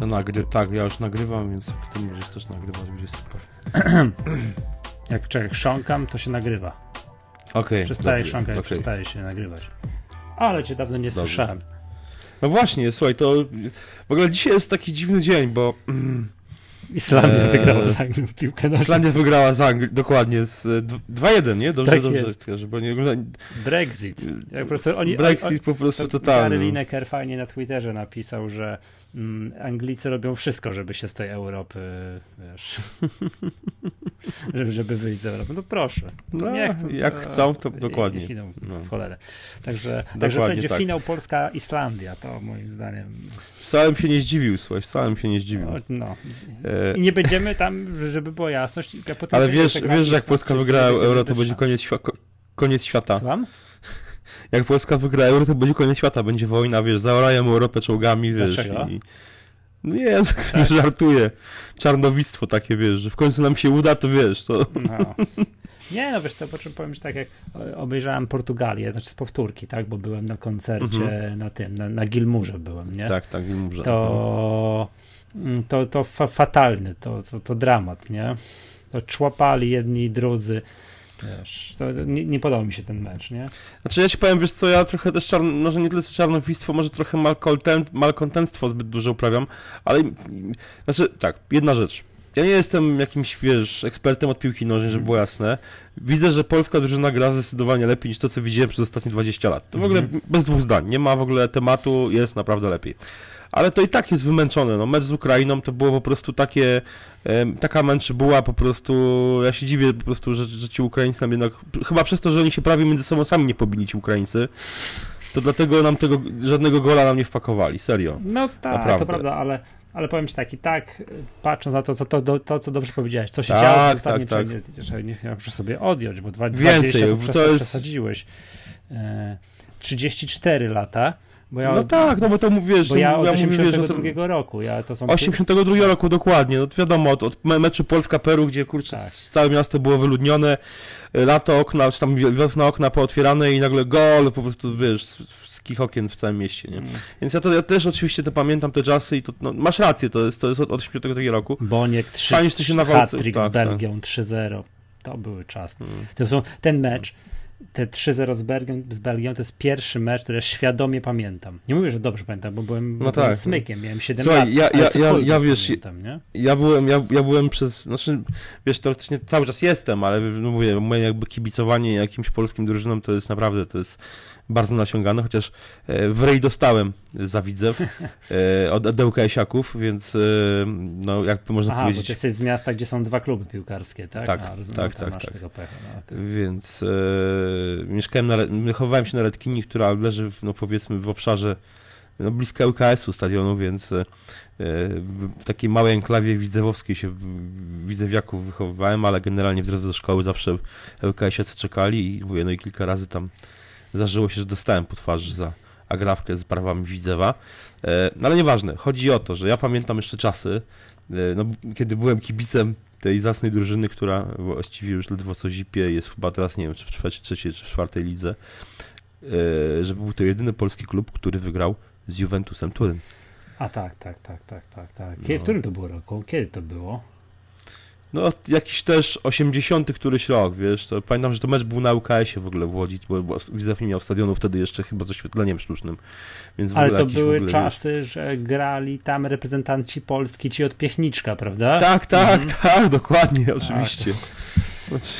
To nagry, tak, ja już nagrywam, więc jak ty możesz też nagrywać, będzie super. jak czekaj, chrząkam, to się nagrywa. Okej. Okay, przestaje chrząkać, okay. przestaje się nagrywać. Ale cię dawno nie dobrze. słyszałem. No właśnie, słuchaj, to w ogóle dzisiaj jest taki dziwny dzień, bo Islandia eee, wygrała z Anglią piłkę nożną. Islandia wygrała z Anglią, dokładnie, z 2-1, nie? Dobrze, tak dobrze, bo nie Brexit. Jak po prostu oni, Brexit on, po prostu totalny. Gary Lineker fajnie na Twitterze napisał, że mm, Anglicy robią wszystko, żeby się z tej Europy, wiesz, żeby, wyjść z Europy. No proszę. No, nie chcą, jak to, chcą, to dokładnie. Idą no. w cholerę. Także, także będzie tak. finał Polska-Islandia, to moim zdaniem. Wcale się nie zdziwił, słuchaj, wcale się nie zdziwił. No, no. E... I nie będziemy tam, żeby była jasność. Ale wiesz, wiesz że jak Polska wygrała euro, to będzie koniec, koniec świata. Słucham? Jak Polska wygra euro, to będzie koniec świata, będzie wojna, wiesz, zaorają Europę czołgami, wiesz. Dlaczego? I... No nie, ja tak sobie żartuję. Czarnowictwo takie, wiesz, że w końcu nam się uda, to wiesz, to... No. Nie, no wiesz co, po czym powiem, że tak jak obejrzałem Portugalię, znaczy z powtórki, tak, bo byłem na koncercie mhm. na tym, na, na Gilmurze byłem, nie? Tak, tak, Gilmurze. To, mm, to, to fa fatalny, to, to, to dramat, nie? To człapali jedni i drudzy. Wiesz, to nie, nie podobał mi się ten mecz, nie? Znaczy ja ci powiem, wiesz co, ja trochę też czarno, może nie tyle czarnowictwo, może trochę malkontentstwo zbyt dużo uprawiam, ale znaczy tak, jedna rzecz. Ja nie jestem jakimś, wiesz, ekspertem od piłki nożnej, żeby było jasne. Widzę, że polska drużyna gra zdecydowanie lepiej niż to, co widziałem przez ostatnie 20 lat. To w ogóle mhm. bez dwóch zdań. Nie ma w ogóle tematu, jest naprawdę lepiej. Ale to i tak jest wymęczone. No, mecz z Ukrainą to było po prostu takie, taka męczy była po prostu, ja się dziwię po prostu, że, że ci Ukraińcy nam jednak, chyba przez to, że oni się prawie między sobą sami nie pobili ci Ukraińcy, to dlatego nam tego, żadnego gola nam nie wpakowali, serio. No tak, to prawda, ale ale powiem ci tak, i tak patrząc na to, co, to, to, co dobrze powiedziałeś, co się tak, działo w ostatnim tak, tak. nie, nie, nie muszę sobie odjąć, bo 20 Więcej, to, to jest... przesadziłeś. E, 34 lata. Ja, no tak, no bo to mówisz, bo ja od ja 82 mówię, to... roku, ja to są... 82 roku, dokładnie, no wiadomo, od, od meczu Polska-Peru, gdzie kurczę, tak. całe miasto było wyludnione, lato okna, czy tam wiosna okna pootwierane i nagle gol, po prostu, wiesz, wszystkich okien w całym mieście, nie? Mm. Więc ja, to, ja też oczywiście to pamiętam, te czasy i to, no, masz rację, to jest, to jest od, od 82 roku. Boniek 3, Fajnie, się na walce, tak, z Belgią tak. 3-0. To były czasy. Mm. To są, ten mecz, te 3-0 z Belgią, z Belgią to jest pierwszy mecz, który świadomie pamiętam. Nie mówię, że dobrze pamiętam, bo byłem, no byłem tak. smykiem, miałem 7 Słuchaj, lat. Ja, ja, ja, ja wiesz, pamiętam, nie? ja byłem, ja, ja byłem przez, znaczy, wiesz, teoretycznie cały czas jestem, ale no mówię, moje jakby kibicowanie jakimś polskim drużynom to jest naprawdę, to jest bardzo nasiągane, chociaż e, w rej dostałem za Widzew e, od Adełka Jasiaków, więc e, no jakby można Aha, powiedzieć... bo ty jesteś z miasta, gdzie są dwa kluby piłkarskie, tak? Tak, A, tak, tak. tak. Pecha, no, okay. Więc e, mieszkałem na, wychowywałem się na Redkini, która leży, w, no powiedzmy, w obszarze no, blisko LKS-u stadionu, więc w takiej małej enklawie widzewowskiej się widzewiaków wychowywałem, ale generalnie w drodze do szkoły zawsze LKS-iacy czekali i no i kilka razy tam zdarzyło się, że dostałem po twarzy za agrawkę z prawami Widzewa. E, no ale nieważne, chodzi o to, że ja pamiętam jeszcze czasy, e, no, kiedy byłem kibicem tej zasnej drużyny, która właściwie już ledwo co zipie, jest chyba teraz, nie wiem, czy w trzeciej, trzeciej czy w czwartej lidze, e, że był to jedyny polski klub, który wygrał z Juventusem Turyn. A tak, tak, tak, tak, tak, tak. Kiedy, no. W którym to było roku? Kiedy to było? No jakiś też 80 któryś rok, wiesz, to pamiętam, że to mecz był na UKS-ie w ogóle w Łodzi, bo, bo nie miał stadionu wtedy jeszcze chyba z oświetleniem sztucznym, więc Ale to były ogóle, czasy, wiesz... że grali tam reprezentanci Polski, ci od Piechniczka, prawda? Tak, tak, mhm. tak, dokładnie, oczywiście. Tak.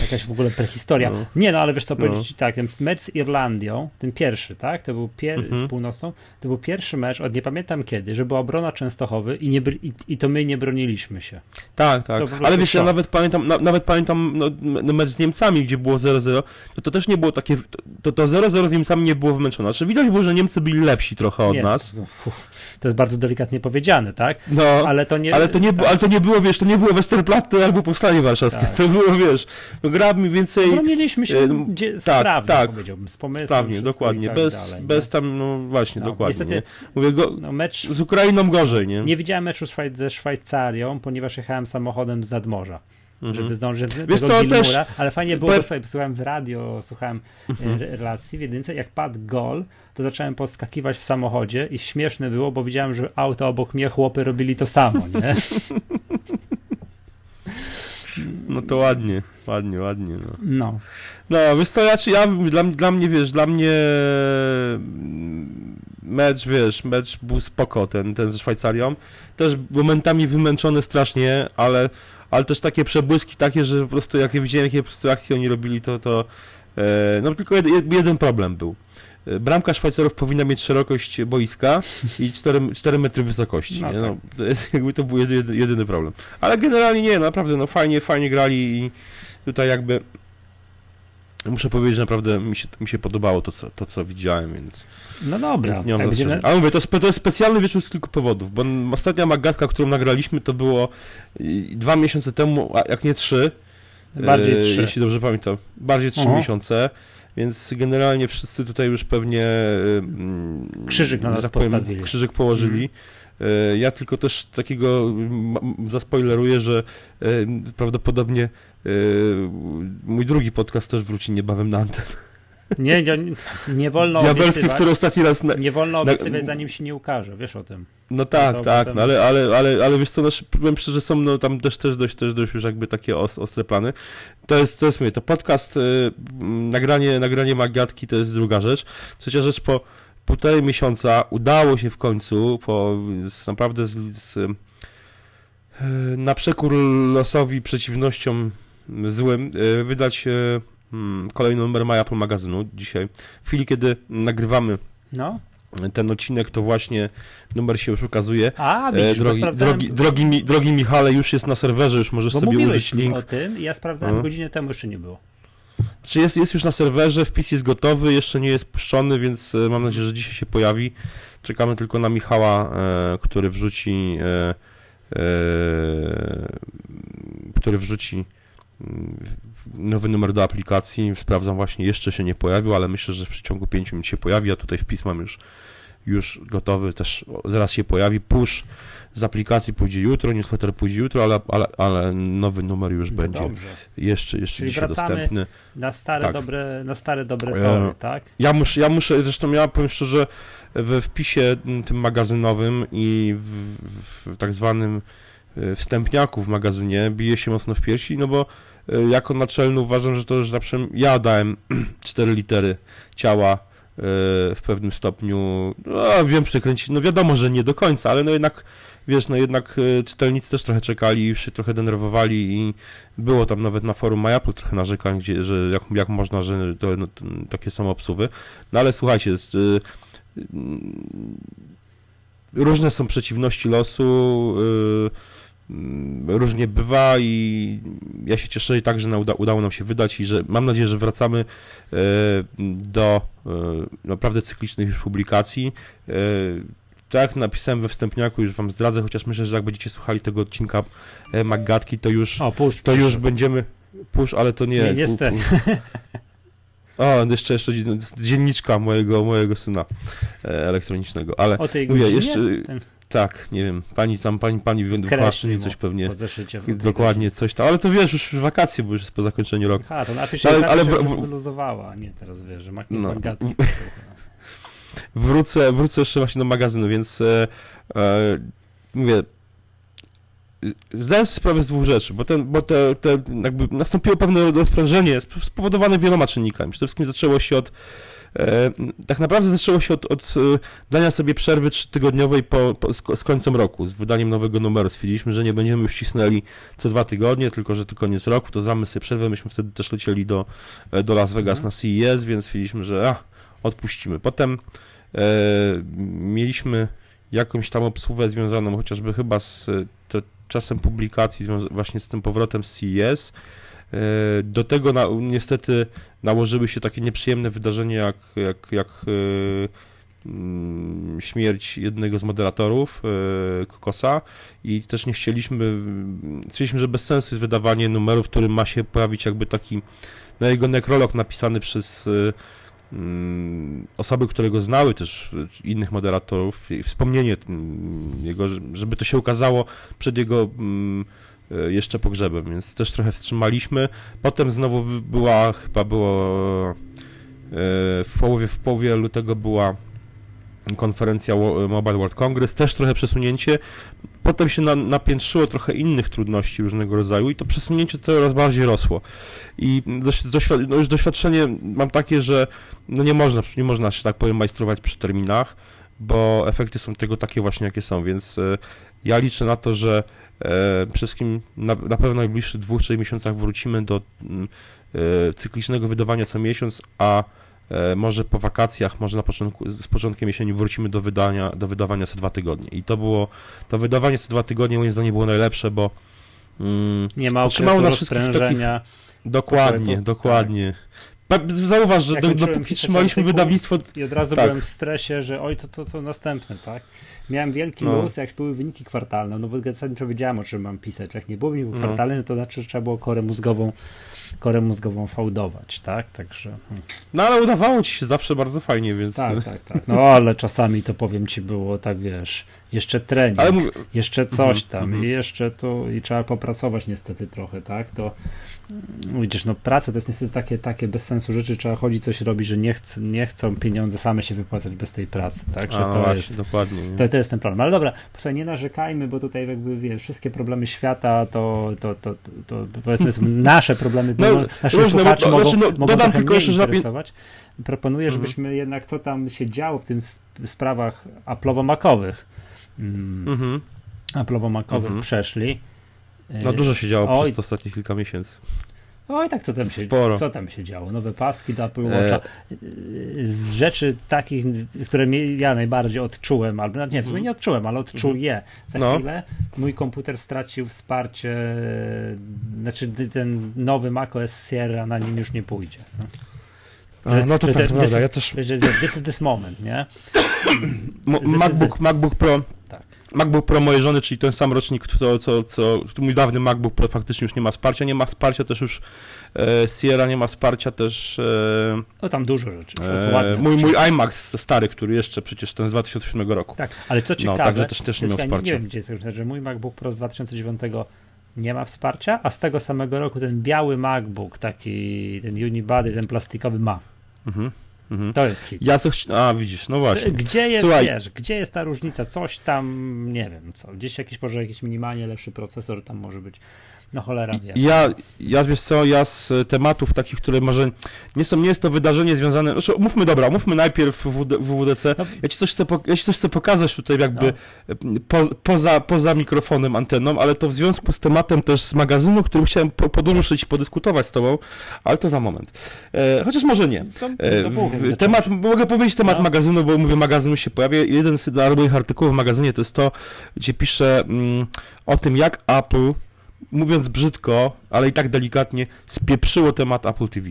Jakaś w ogóle prehistoria. No. Nie, no ale wiesz co, no. powiedzieć ci tak, ten mecz z Irlandią, ten pierwszy, tak, to był pier mhm. z północną, to był pierwszy mecz od nie pamiętam kiedy, że była obrona Częstochowy i, nie, i, i to my nie broniliśmy się. Tak, tak, ale wiesz, ja nawet pamiętam, na, nawet pamiętam no, no, mecz z Niemcami, gdzie było 0-0, to to też nie było takie, to to 0-0 z Niemcami nie było wymęczone. Znaczy widać było, że Niemcy byli lepsi trochę od nie, nas. To jest bardzo delikatnie powiedziane, tak? No, ale to nie, ale to nie, tak. ale to nie było, wiesz, to nie było Westerplatte albo Powstanie Warszawskie, tak. to było, wiesz, no, gra mniej więcej... No mieliśmy się e, gdzie, tak, sprawnie, tak, powiedziałbym, z pomysłem. Sprawnie, dokładnie, tak bez, dalej, bez tam, no właśnie, no, dokładnie. Niestety, Mówię, go, no, mecz, z Ukrainą gorzej, nie? Nie widziałem meczu ze Szwajcarią, ponieważ jechałem samochodem z nadmorza. żeby mhm. zdążyć do Wiesz tego też... ale fajnie było, słuchaj, słuchałem w radio, słuchałem e, mhm. relacji w jedynce, jak padł gol, to zacząłem poskakiwać w samochodzie i śmieszne było, bo widziałem, że auto obok mnie, chłopy robili to samo, nie? No to ładnie, ładnie, ładnie. No, no. no wiesz co, ja, ja dla, dla mnie, wiesz, dla mnie mecz, wiesz, mecz był spoko, ten, ten ze Szwajcarią. Też momentami wymęczony strasznie, ale, ale też takie przebłyski takie, że po prostu jak widziałem, jakie po prostu akcje oni robili, to, to e, no tylko jed, jeden problem był. E, bramka Szwajcarów powinna mieć szerokość boiska i 4, 4 metry wysokości. No, tak. no, to jest jakby to był jedyny, jedyny problem. Ale generalnie nie, naprawdę, no fajnie, fajnie grali i tutaj jakby Muszę powiedzieć, że naprawdę mi się, mi się podobało to co, to, co widziałem, więc. No dobra. Więc nie mam tak będziemy... Ale mówię, to jest, to jest specjalny wieczór z kilku powodów, bo ostatnia magatka, którą nagraliśmy, to było dwa miesiące temu, a jak nie trzy. Bardziej e, trzy. Jeśli dobrze pamiętam. Bardziej trzy miesiące. Więc generalnie wszyscy tutaj już pewnie. E, krzyżyk na nas tak powiem, postawili. Krzyżyk położyli. Mm. Ja tylko też takiego zaspoileruję, że prawdopodobnie Yy, mój drugi podcast też wróci niebawem na antenę. Nie, nie, nie wolno Diabelski, który ostatni raz... Na, nie wolno obiecywać, na, zanim się nie ukaże, wiesz o tym. No tak, no tak, potem... no ale, ale, ale, ale wiesz co, nasz, powiem szczerze, są no, tam też, też, dość, też dość już jakby takie ostre plany. To jest, to jest mówię, to podcast, y, nagranie, nagranie Magatki to jest druga rzecz. Trzecia rzecz, po półtorej miesiąca udało się w końcu, po z, naprawdę z, z, y, na przekór losowi, przeciwnościom złym e, wydać kolejny numer My Apple magazynu dzisiaj. W chwili, kiedy nagrywamy no. ten odcinek, to właśnie numer się już ukazuje. A, widzisz, e, drogi, drogi, drogi, drogi Michale, już jest na serwerze, już możesz bo sobie użyć link. o tym ja sprawdzałem no. godzinę temu, jeszcze nie było. Czy jest, jest już na serwerze, wpis jest gotowy, jeszcze nie jest puszczony, więc mam nadzieję, że dzisiaj się pojawi. Czekamy tylko na Michała, e, który wrzuci e, e, który wrzuci nowy numer do aplikacji. Sprawdzam właśnie, jeszcze się nie pojawił, ale myślę, że w przeciągu 5 minut się pojawi. a tutaj wpis mam już, już gotowy, też zaraz się pojawi. Push z aplikacji pójdzie jutro, newsletter pójdzie jutro, ale, ale, ale nowy numer już będzie dobrze. jeszcze, jeszcze Czyli dzisiaj dostępny. Na stare, tak. dobre, na stare dobre e, tory, tak? Ja muszę, ja muszę, zresztą ja powiem szczerze, we wpisie tym magazynowym i w, w tak zwanym e, wstępniaku w magazynie bije się mocno w piersi, no bo jako naczelny uważam, że to już zawsze ja dałem cztery litery ciała e, w pewnym stopniu, no wiem przekręcić, no wiadomo, że nie do końca, ale no jednak, wiesz, no jednak e, czytelnicy też trochę czekali, już się trochę denerwowali i było tam nawet na forum MyApple trochę narzekań, gdzie, że jak, jak można, że to, no, takie są obsuwy, no ale słuchajcie, jest, y, różne są przeciwności losu, y, różnie bywa i ja się cieszę i tak, że uda, udało nam się wydać i że mam nadzieję, że wracamy e, do e, naprawdę cyklicznych już publikacji. E, tak napisałem we wstępniaku, już wam zdradzę, chociaż myślę, że jak będziecie słuchali tego odcinka Maggatki, to już, o, push, to już będziemy... Push, ale to nie... Nie, niestety. O, jeszcze, jeszcze dzienniczka mojego, mojego syna elektronicznego, ale o tej mówię, jeszcze... Ten... Tak, nie wiem, pani tam, pani, pani wychłaszczy coś pewnie. Dokładnie coś tam, ale to wiesz, już wakacje, bo już jest po zakończeniu roku. A, to napisz, ale, ale w, wyluzowała, nie teraz wiesz, że no. wrócę, wrócę jeszcze właśnie do magazynu, więc e, e, mówię, zdałem sobie sprawę z dwóch rzeczy, bo, ten, bo te, te jakby nastąpiło pewne rozprężenie spowodowane wieloma czynnikami. Przede wszystkim zaczęło się od tak naprawdę zaczęło się od, od e, dania sobie przerwy trzytygodniowej po, po, z, końcem roku, z wydaniem nowego numeru. Stwierdziliśmy, że nie będziemy już cisnęli co dwa tygodnie, tylko że to koniec roku, to zamy sobie przerwę. Myśmy wtedy też lecieli do, e, do Las Vegas mhm. na CES, więc stwierdziliśmy, że a, odpuścimy. Potem e, mieliśmy jakąś tam obsługę związaną chociażby chyba z te, czasem publikacji właśnie z tym powrotem z CES. E, do tego na, niestety nałożyły się takie nieprzyjemne wydarzenia jak, jak, jak e, mm, śmierć jednego z moderatorów, e, Kokosa i też nie chcieliśmy, chcieliśmy, że bez sensu jest wydawanie numeru, w którym ma się pojawić jakby taki na jego nekrolog napisany przez mm, osoby, które go znały, też innych moderatorów, i wspomnienie jego, żeby to się ukazało przed jego mm, jeszcze pogrzebem, więc też trochę wstrzymaliśmy. Potem znowu była, chyba było w połowie, w połowie lutego była konferencja Mobile World Congress, też trochę przesunięcie. Potem się na, napiętrzyło trochę innych trudności różnego rodzaju i to przesunięcie coraz bardziej rosło. I doświ- no już doświadczenie mam takie, że no nie można, nie można się tak powiem majstrować przy terminach, bo efekty są tego takie właśnie, jakie są, więc e, ja liczę na to, że e, przede wszystkim na, na pewno w najbliższych dwóch, trzech miesiącach wrócimy do mm, e, cyklicznego wydawania co miesiąc, a E, może po wakacjach, może na początku, z początkiem jesieni wrócimy do wydania, do wydawania co dwa tygodnie. I to było, to wydawanie co dwa tygodnie moim zdaniem było najlepsze, bo mm, nie ma okresu na wszystkich takich, Dokładnie, dokładnie. Tak. Zauważ, że do, dopóki trzymaliśmy wydawnictwo... I od razu tak. byłem w stresie, że oj, to, to co następne, tak? Miałem wielki no. luz, jak były wyniki kwartalne, no bo zasadniczo wiedziałem, o czym mam pisać. Jak nie było wyników no. kwartalnych, to znaczy, że trzeba było korę mózgową korę mózgową fałdować, tak? Także. Hmm. No ale udawało ci się zawsze bardzo fajnie, więc. Tak, tak, tak. No ale czasami to powiem ci było tak, wiesz, jeszcze trening, jeszcze coś mhm, tam mm -hmm. i jeszcze to i trzeba popracować niestety trochę, tak? To widzisz, no praca to jest niestety takie, takie bez sensu rzeczy, trzeba chodzić coś robić, że nie, nie chcą pieniądze same się wypłacać bez tej pracy, tak? Że A, to właśnie, jest, dokładnie. To, to jest ten problem. Ale dobra, posłuchaj, nie narzekajmy, bo tutaj jakby wiesz, wszystkie problemy świata to, to, to, to, to powiedzmy są nasze problemy, no, nasi różne, słuchacze no, mogą, znaczy, no, mogą dodam tylko jeszcze, interesować. Proponuję, mhm. żebyśmy jednak co tam się działo w tym sprawach aplowo-makowych mm, mhm. Apple'owo-makowych mhm. przeszli. No dużo się działo Oj. przez ostatnie kilka miesięcy. Oj, tak co tam się, Sporo. co tam się działo? Nowe paski do Apple Watcha. E... Z rzeczy takich, które ja najbardziej odczułem, albo nie, w sumie nie odczułem, ale odczuję. Za no. chwilę mój komputer stracił wsparcie, znaczy ten nowy macOS Sierra na nim już nie pójdzie. No, no to tak, prawda, ja też... This is this moment, nie? MacBook, MacBook Pro MacBook Pro mojej żony, czyli ten sam rocznik, co, co, co mój dawny MacBook Pro faktycznie już nie ma wsparcia. Nie ma wsparcia też już e, Sierra, nie ma wsparcia też. E, o tam dużo rzeczy. E, mój, mój iMac stary, który jeszcze przecież ten z 2007 roku. Tak, ale co no, ciekawe. No, także też, też nie miał wsparcia. Nie wiem, gdzie jest że mój MacBook Pro z 2009 nie ma wsparcia, a z tego samego roku ten biały MacBook, taki ten unibody, ten plastikowy ma. Mhm. Mhm. To jest hit. Ja coś, a widzisz, no właśnie. Gdzie jest, Słuchaj. wiesz, gdzie jest ta różnica? Coś tam, nie wiem, co, gdzieś jakiś, może jakiś minimalnie lepszy procesor tam może być. No cholera. Ja, ja wiesz co, ja z tematów takich, które może nie są, nie jest to wydarzenie związane, znaczy mówmy dobra, mówmy najpierw WWDC. No. Ja ci coś chcę, ja ci coś chcę pokazać tutaj jakby no. po, poza, poza mikrofonem, anteną, ale to w związku z tematem też z magazynu, którym chciałem podruszyć i podyskutować z tobą, ale to za moment. E, chociaż może nie. E, temat, mogę powiedzieć temat no. magazynu, bo mówię, magazyn się pojawia. Jeden z moich artykułów w magazynie to jest to, gdzie piszę mm, o tym, jak Apple mówiąc brzydko, ale i tak delikatnie, spieprzyło temat Apple TV.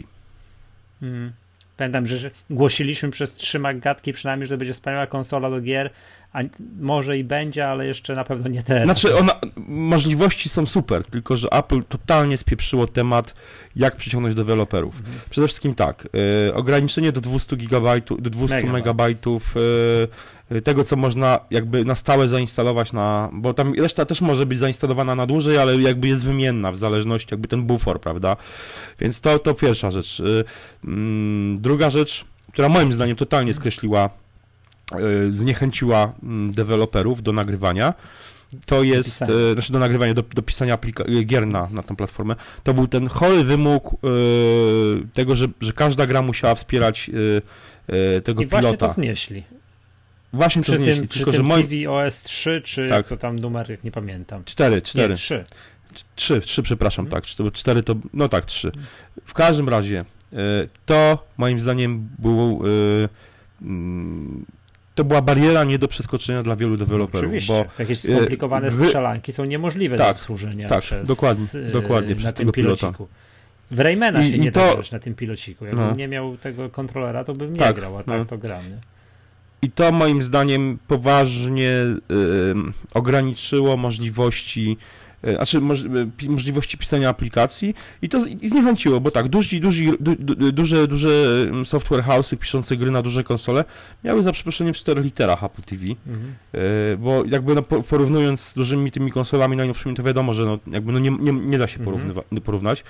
Hmm. Pamiętam, że głosiliśmy przez trzy magatki przynajmniej, że to będzie wspaniała konsola do gier, a może i będzie, ale jeszcze na pewno nie teraz. Znaczy, ona, możliwości są super, tylko że Apple totalnie spieprzyło temat, jak przyciągnąć deweloperów. Mhm. Przede wszystkim tak, y, ograniczenie do 200 GB, do 200 Mega, megabajtów y, tego, co można jakby na stałe zainstalować na, bo tam reszta też może być zainstalowana na dłużej, ale jakby jest wymienna w zależności jakby ten bufor, prawda? Więc to, to pierwsza rzecz. Y, mm, druga rzecz, która moim zdaniem totalnie skreśliła E, zniechęciła mm, deweloperów do nagrywania. To jest, do znaczy do nagrywania, do, do pisania e, gier na, na tę platformę. To był ten chory wymóg tego, że, że każda gra musiała wspierać tego I pilota. właśnie to znieśli. Właśnie przy to znieśli. Tym, tylko, że moi... TV OS 3, czy tak. to tam numer, nie pamiętam. 4, 4. Nie, 3. 3, 3, przepraszam, hmm. tak. 4 to, no tak, 3. W każdym razie, to moim zdaniem było to była bariera nie do przeskoczenia dla wielu deweloperów. Oczywiście, bo jakieś e, skomplikowane wy... strzelanki są niemożliwe tak, do obsłużenia tak, przez, dokładnie, e, dokładnie, na tym pilociku. W Raymana się I, nie to... da grać na tym pilociku. Jakbym no. nie miał tego kontrolera, to bym nie tak, grał, a tak no. to gram. Nie? I to moim zdaniem poważnie ograniczyło możliwości E, znaczy e, możliwości pisania aplikacji i to i zniechęciło, bo tak, duży, duży, du, du, duże, duże software house'y piszące gry na duże konsole miały za przeproszeniem w czterech literach Apple TV, mhm. E, bo jakby no, porównując z dużymi tymi konsolami najnowszymi, to wiadomo, że no, jakby no nie, nie, nie da się mhm. porównać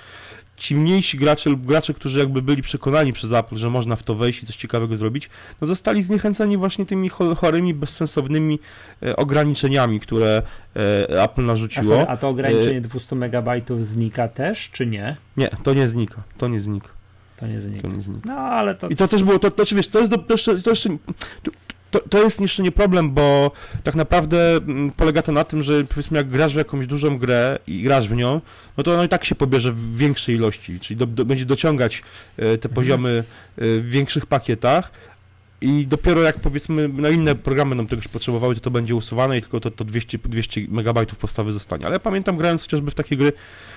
ci mniejsi gracze lub gracze, którzy jakby byli przekonani przez Apple, że można w to wejść i coś ciekawego zrobić, no zostali zniechęceni właśnie tymi chorymi, bezsensownymi e, ograniczeniami, które e, Apple narzuciło. A, a to ograniczenie 200 e, MB znika też, czy nie? Nie, to nie znika, to nie znika. To nie znika. To nie znika. No, ale to... I to też było, to, to, to, wiesz, to jest, do, to jeszcze, to jeszcze to, to jest jeszcze nie problem, bo tak naprawdę mm, polega to na tym, że powiedzmy jak grasz w jakąś dużą grę i grasz w nią, no to ono i tak się pobierze w większej ilości, czyli do, do, będzie dociągać e, te mhm. poziomy e, w większych pakietach i dopiero jak powiedzmy na inne programy nam czegoś potrzebowały, to to będzie usuwane i tylko to, to 200, 200 megabajtów podstawy zostanie. Ale ja pamiętam grając chociażby w takie gry,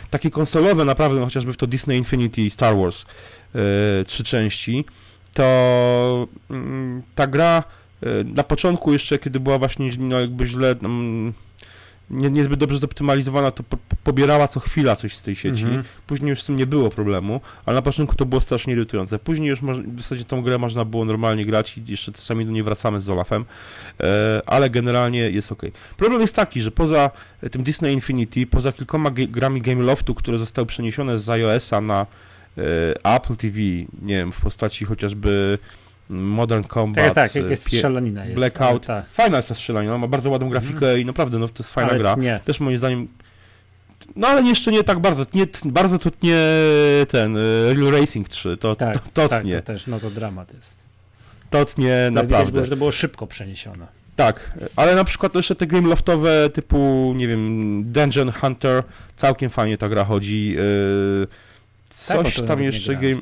takie konsolowe naprawdę, no chociażby w to Disney Infinity Star Wars, yy, trzy części, to yy, ta gra na początku jeszcze, kiedy była właśnie no, jakby źle, um, nie, niezbyt dobrze zoptymalizowana, to po, pobierała co chwila coś z tej sieci. Mhm. Później już z tym nie było problemu, ale na początku to było strasznie irytujące. Później już w zasadzie tą grę można było normalnie grać i jeszcze czasami do niej wracamy z Olafem, e, ale generalnie jest ok. Problem jest taki, że poza tym Disney Infinity, poza kilkoma grami Game Loftu, które zostały przeniesione z iOS-a na e, Apple TV, nie wiem, w postaci chociażby Modern Combat, tak, tak, jest strzelanina jest. Blackout. Tak. Fajna jest ta strzelanina, ma bardzo ładną grafikę mm. i naprawdę no, to jest fajna ale gra. Nie. Też moim zdaniem no ale jeszcze nie tak bardzo, nie, bardzo to nie ten y, Real Racing 3, to, tak, to, to tak, to też, no to dramat jest. To nie, naprawdę. Widać, że to było szybko przeniesione. Tak, ale na przykład jeszcze te game loftowe typu, nie wiem, Dungeon Hunter, całkiem fajnie ta gra chodzi. Yy, coś tak, tam jeszcze game...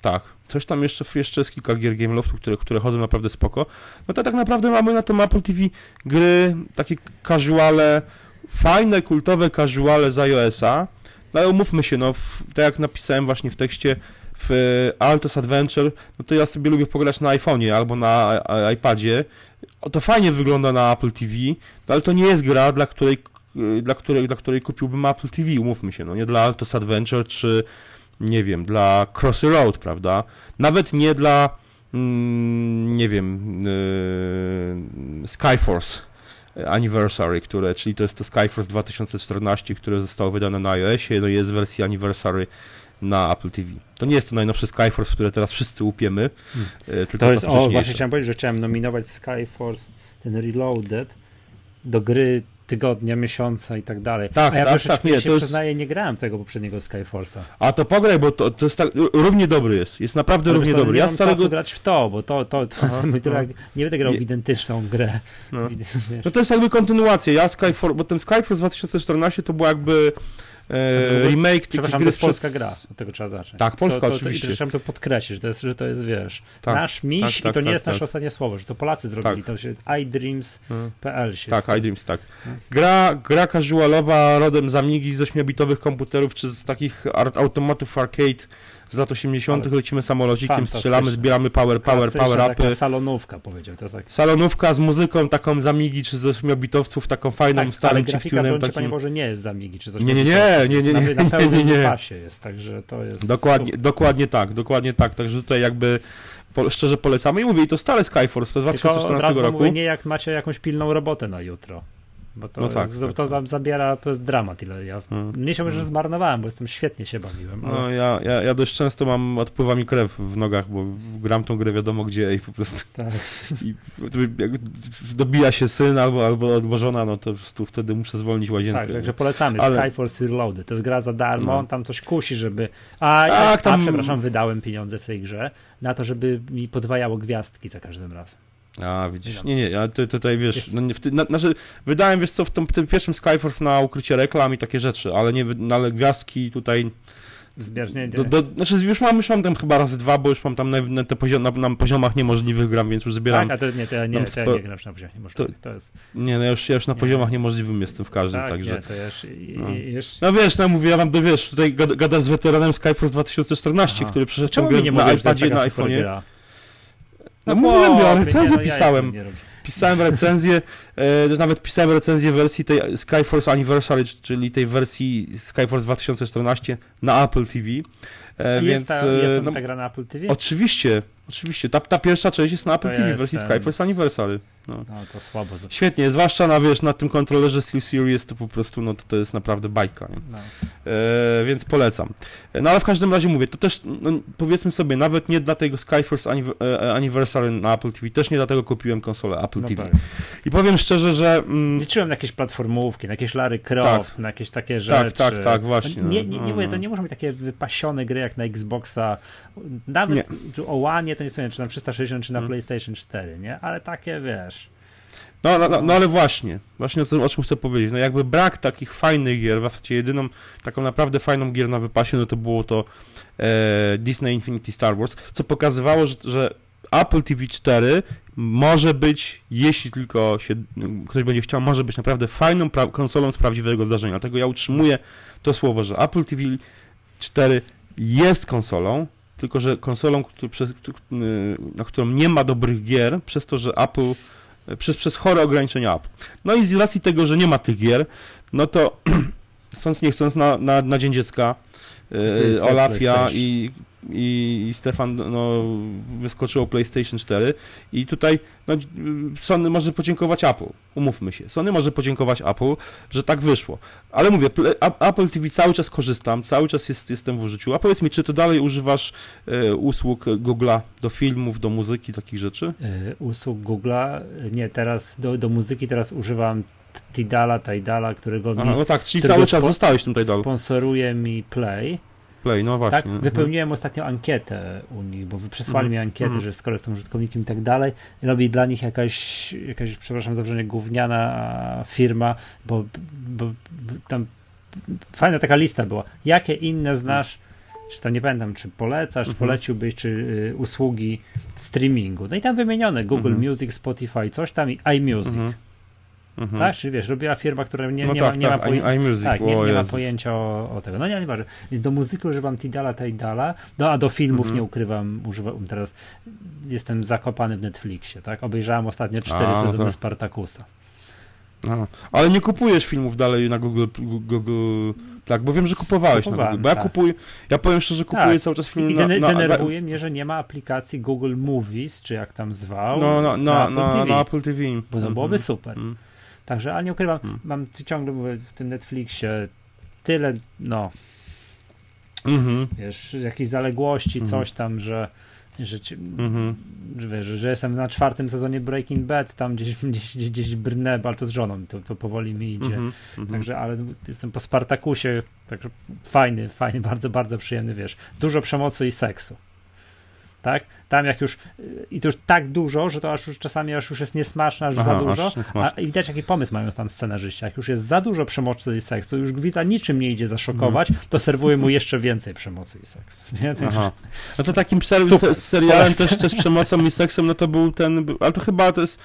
Tak, coś tam jeszcze, jeszcze jest kilka gier Game Loftu, które, które chodzą naprawdę spoko, no to tak naprawdę mamy na tym Apple TV gry, takie casuale, fajne, kultowe casuale z iOS-a, no ale umówmy się, no, w, tak jak napisałem właśnie w tekście, w Altos Adventure, no to ja sobie lubię pograć na iPhone'ie albo na iPadzie. To fajnie wygląda na Apple TV, no ale to nie jest gra, dla której, dla której, dla której kupiłbym Apple TV, umówmy się, no nie dla Altos Adventure czy nie wiem, dla Crossy Road, prawda? Nawet nie dla, mm, nie wiem, yy, Skyforce Anniversary, które, czyli to jest to Skyforce 2014, które zostało wydane na iOSie, no jest wersja Anniversary na Apple TV. To nie jest to najnowszy Skyforce, które teraz wszyscy łupiemy, hmm. Yy, tylko to jest, o, właśnie chciałem powiedzieć, że chciałem nominować Skyforce, ten Reloaded, do gry tygodnia, miesiąca i tak dalej. Tak, A ja tak, tak. Nie, się to jest... przyznaję, nie grałem tego poprzedniego Skyforce'a. A to pograj, bo to, to jest tak, równie dobry jest. Jest naprawdę równie dobry. Nie ja mam starego... grać w to, bo to, to, to Aha, mój no. nie będę grał w identyczną grę. No. no. to jest jakby kontynuacja. Ja Skyforce, bo ten Skyforce 2014 to był jakby e, remake tych gry. to jest polska gra, od tego trzeba zacząć. Tak, polska to, to, oczywiście. To, chciałem to podkreślić, że to jest, że to jest wiesz, tak, nasz miś tak, tak, i to nie tak, jest nasze tak. ostatnie słowo, że to Polacy zrobili, to się iDreams.pl się Tak, iDreams, tak. Gra, gra casualowa rodem z Amigi, z 8-bitowych komputerów, czy z takich automatów arcade z lat 80. Ale lecimy samolocikiem, strzelamy, zbieramy power, power, power upy. salonówka powiedział. To jest tak. Salonówka z muzyką taką z Amigi czy z 8-bitowców, taką fajną, tak, starym chiptunem. Takim... Panie Boże, nie jest z Amigi czy z Nie, nie, nie, nie, nie, nie, na, nie, nie, nie. pasie jest, także to jest... Dokładnie, dokładnie tak, dokładnie tak, także tutaj jakby po, szczerze polecamy i mówię, i to stare Skyforce, to z 2014 Tylko roku. Mówię, nie jak macie jakąś pilną robotę na jutro. Bo to, no tak, to, tak, to tak. zabiera, to jest dramat, ile ja hmm. nie się że zmarnowałem, bo jestem świetnie się bawiłem. Ale... No ja, ja, ja dość często mam, odpływa mi krew w nogach, bo gram tą grę wiadomo gdzie i po prostu tak. i, jak dobija się syn albo, albo odłożona, no to tu wtedy muszę zwolnić łazienkę. Tak, także polecamy, ale... Skyforce Reloaded, to jest gra za darmo, no. tam coś kusi, żeby... A, tak, tam... a przepraszam, wydałem pieniądze w tej grze na to, żeby mi podwajało gwiazdki za każdym razem. A, widzisz, nie, nie, ja ty, tutaj wiesz, no, nie, w ty, na, znaczy, wydałem, wiesz co, w tym, tym pierwszym Skyforce na ukrycie reklam i takie rzeczy, ale nie, no, ale gwiazdki tutaj... Zbieżnie do, do, Znaczy już mam, już mam tam chyba razy dwa, bo już mam tam na, na, te poziom, na, na poziomach niemożliwych gram, więc już zbieram... Tak, a to nie, to ja nie, to ja nie gram na poziomach niemożliwych, to, to jest... Nie, no ja już, ja już na nie. poziomach niemożliwym jestem w każdym, tak, także... Nie, to już, no. Już... no wiesz, no mówię, ja mam, to wiesz, tutaj gada z weteranem Skyforce 2014, Aha. który przeszedł grę na iPadzie, na iPhone'ie. No, no mówiłem, ja recenzję no, pisałem. Ja pisałem recenzję, e, nawet pisałem recenzję wersji tej Skyforce Anniversary, czyli tej wersji Skyforce 2014 na Apple TV. E, jest więc, ta, jest no, ta gra na Apple TV? Oczywiście, oczywiście. Ta, ta pierwsza część jest na Apple to TV w wersji. Skyforce Anniversary. No. no to słabo. Świetnie, zwłaszcza na, wiesz, na tym kontrolerze SteelSeries to po prostu, no to, to jest naprawdę bajka, nie? No. E, więc polecam. No ale w każdym razie mówię, to też, no, powiedzmy sobie, nawet nie dla tego Skyforce e, Anniversary na Apple TV, też nie dlatego kupiłem konsolę Apple no TV. Tak. I powiem szczerze, że... Mm, Liczyłem na jakieś platformowki, na jakieś Lary Croft, tak. na jakieś takie tak, rzeczy. Tak, tak, tak, właśnie. Nie, nie, nie mówię, to nie muszą być takie wypasione gry jak na Xboxa, nawet nie. o One to nie wiem, czy na 360, czy na hmm. PlayStation 4, nie? Ale takie, wiesz... No, no, no, no, ale właśnie, właśnie o, o, czym chcę powiedzieć. No jakby brak takich fajnych gier, w zasadzie jedyną taką naprawdę fajną gier na wypasie, no to było to e, Disney Infinity Star Wars, co pokazywało, że, że Apple TV 4 może być, jeśli tylko się ktoś będzie chciał, może być naprawdę fajną konsolą z prawdziwego zdarzenia. Dlatego ja utrzymuję to słowo, że Apple TV 4 jest konsolą, tylko że konsolą, który, przez, na którą nie ma dobrych gier, przez to, że Apple przez, przez chore ograniczenia Apple. No i z racji tego, że nie ma tych gier, no to chcąc nie chcąc na, na, na Dzień Dziecka yy, Olafia i i, i Stefan no, wyskoczyło PlayStation 4 i tutaj no, Sony może podziękować Apple, umówmy się. Sony może podziękować Apple, że tak wyszło. Ale mówię, Apple TV cały czas korzystam, cały czas jest, jestem w użyciu. A powiedz mi, czy to dalej używasz e, usług Google'a do filmów, do muzyki, takich rzeczy? E, usług Google'a? Nie, teraz do, do muzyki teraz używam Tidala, Tidala, którego Aha, no tak, czyli cały czas zostałeś tym Tidalu. Sponsoruje mi Play Play, no właśnie. Tak? Mhm. Wypełniłem ostatnio ankietę u nich, bo przesłali mm. mi ankietę, mm. że skoro są użytkownikiem i tak dalej, robi dla nich jakaś, jakaś przepraszam za wrażenie, gówniana firma, bo, bo tam fajna taka lista była. Jakie inne znasz, czy to nie pamiętam, czy polecasz, mhm. poleciłbyś, czy y, usługi streamingu. No i tam wymienione Google mm Music, Spotify, coś tam i iMusic. Mhm. Tak? Czyli wiesz, robiła firma, która nie, no nie, tak, ma, nie, tak, ma, poje... iMusic, tak, nie, nie ma pojęcia o, o, tego. No nie, nieważne. Więc do muzyki używam Tidala, Tidala, no a do filmów mhm. nie ukrywam, używam teraz jestem zakopany w Netflixie, tak? Obejrzałem ostatnio cztery a, sezony to... Spartakusa. A, ale nie kupujesz filmów dalej na Google, Google tak, bo wiem, że kupowałeś Kupowałem, na Google, bo ja tak. kupuję, ja powiem szczerze, kupuję tak. cały czas filmy I na, na, denerwuje mnie, że nie ma aplikacji Google Movies, czy jak tam zwał, no, no, no, na, na Apple TV. Bo to byłoby mhm. super. Mm. Także, ale nie ukrywam, hmm. mam ciągle mówię, w tym Netflixie tyle, no, mhm. wiesz, jakiejś zaległości, mhm. coś tam, że że, ci, mhm. że, że jestem na czwartym sezonie Breaking Bad, tam gdzieś, gdzieś, gdzieś brnę, ale to z żoną, to, to powoli mi idzie. Mhm. mhm. Także, ale jestem po Spartakusie, także fajny, fajny, bardzo, bardzo przyjemny, wiesz, dużo przemocy i seksu tak? Tam jak już i to już tak dużo, że to aż już czasami aż już jest niesmaczne, aż Aha, za dużo. A, I widać jaki pomysł mają tam scenarzyści. Jak już jest za dużo przemocy i seksu, już Gwita niczym nie idzie zaszokować, mm. to serwuje mu jeszcze więcej przemocy i seksu. Nie? Aha. No to takim ser serialem też, też z przemocą i seksem, no to był ten, ale to chyba to jest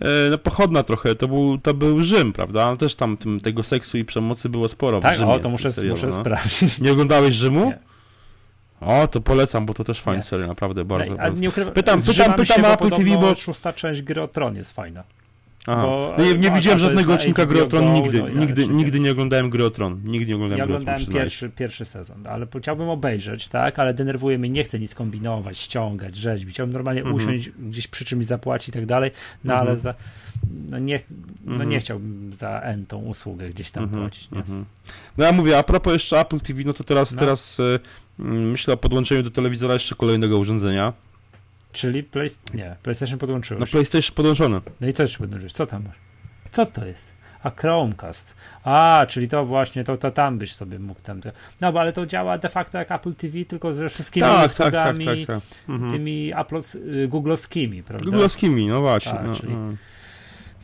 e, no, pochodna trochę, to był, to był Rzym, prawda? No, też tam tym, tego seksu i przemocy było sporo tak, w Rzymie. o, to muszę, serialu, muszę no. sprawdzić. Nie oglądałeś Rzymu? Nie. O, to polecam, bo to też fajny serial, naprawdę bardzo. Ale nie ukrywa, pytam, pytam, pytam Apple TV, bo szósta część gry o Tron jest fajna. Bo, no, nie, nie widziałem żadnego odcinka Gry Tron nigdy. No, nigdy, nigdy nie oglądałem Gry Tron. Nigdy nie oglądałem Ja oglądałem pierwszy, pierwszy sezon, ale chciałbym obejrzeć, tak, ale denerwuje mnie, nie chcę nic kombinować, ściągać, rzeźbić. Chciałbym normalnie mm -hmm. usiąść, gdzieś przy czymś zapłacić i tak dalej, no mm -hmm. ale za, no nie, no mm -hmm. nie chciałbym za N tą usługę gdzieś tam mhm. płacić. Mhm. No ja mówię, a propos jeszcze Apple TV, no to teraz, no. teraz y, myślę o podłączeniu do telewizora jeszcze kolejnego urządzenia. Czyli play... nie, PlayStation podłączyłeś. No PlayStation podłączone. No i co jeszcze podłączyłeś? Co tam masz? Co to jest? A Chromecast. A, czyli to właśnie, to, to tam byś sobie mógł tam. No, bo ale to działa de facto jak Apple TV, tylko ze wszystkimi tak, usługami, tak, tak, tak, tak. Mhm. tymi Apple, y, googlowskimi, prawda? Googlowskimi, no właśnie. Tak, no, czyli, no.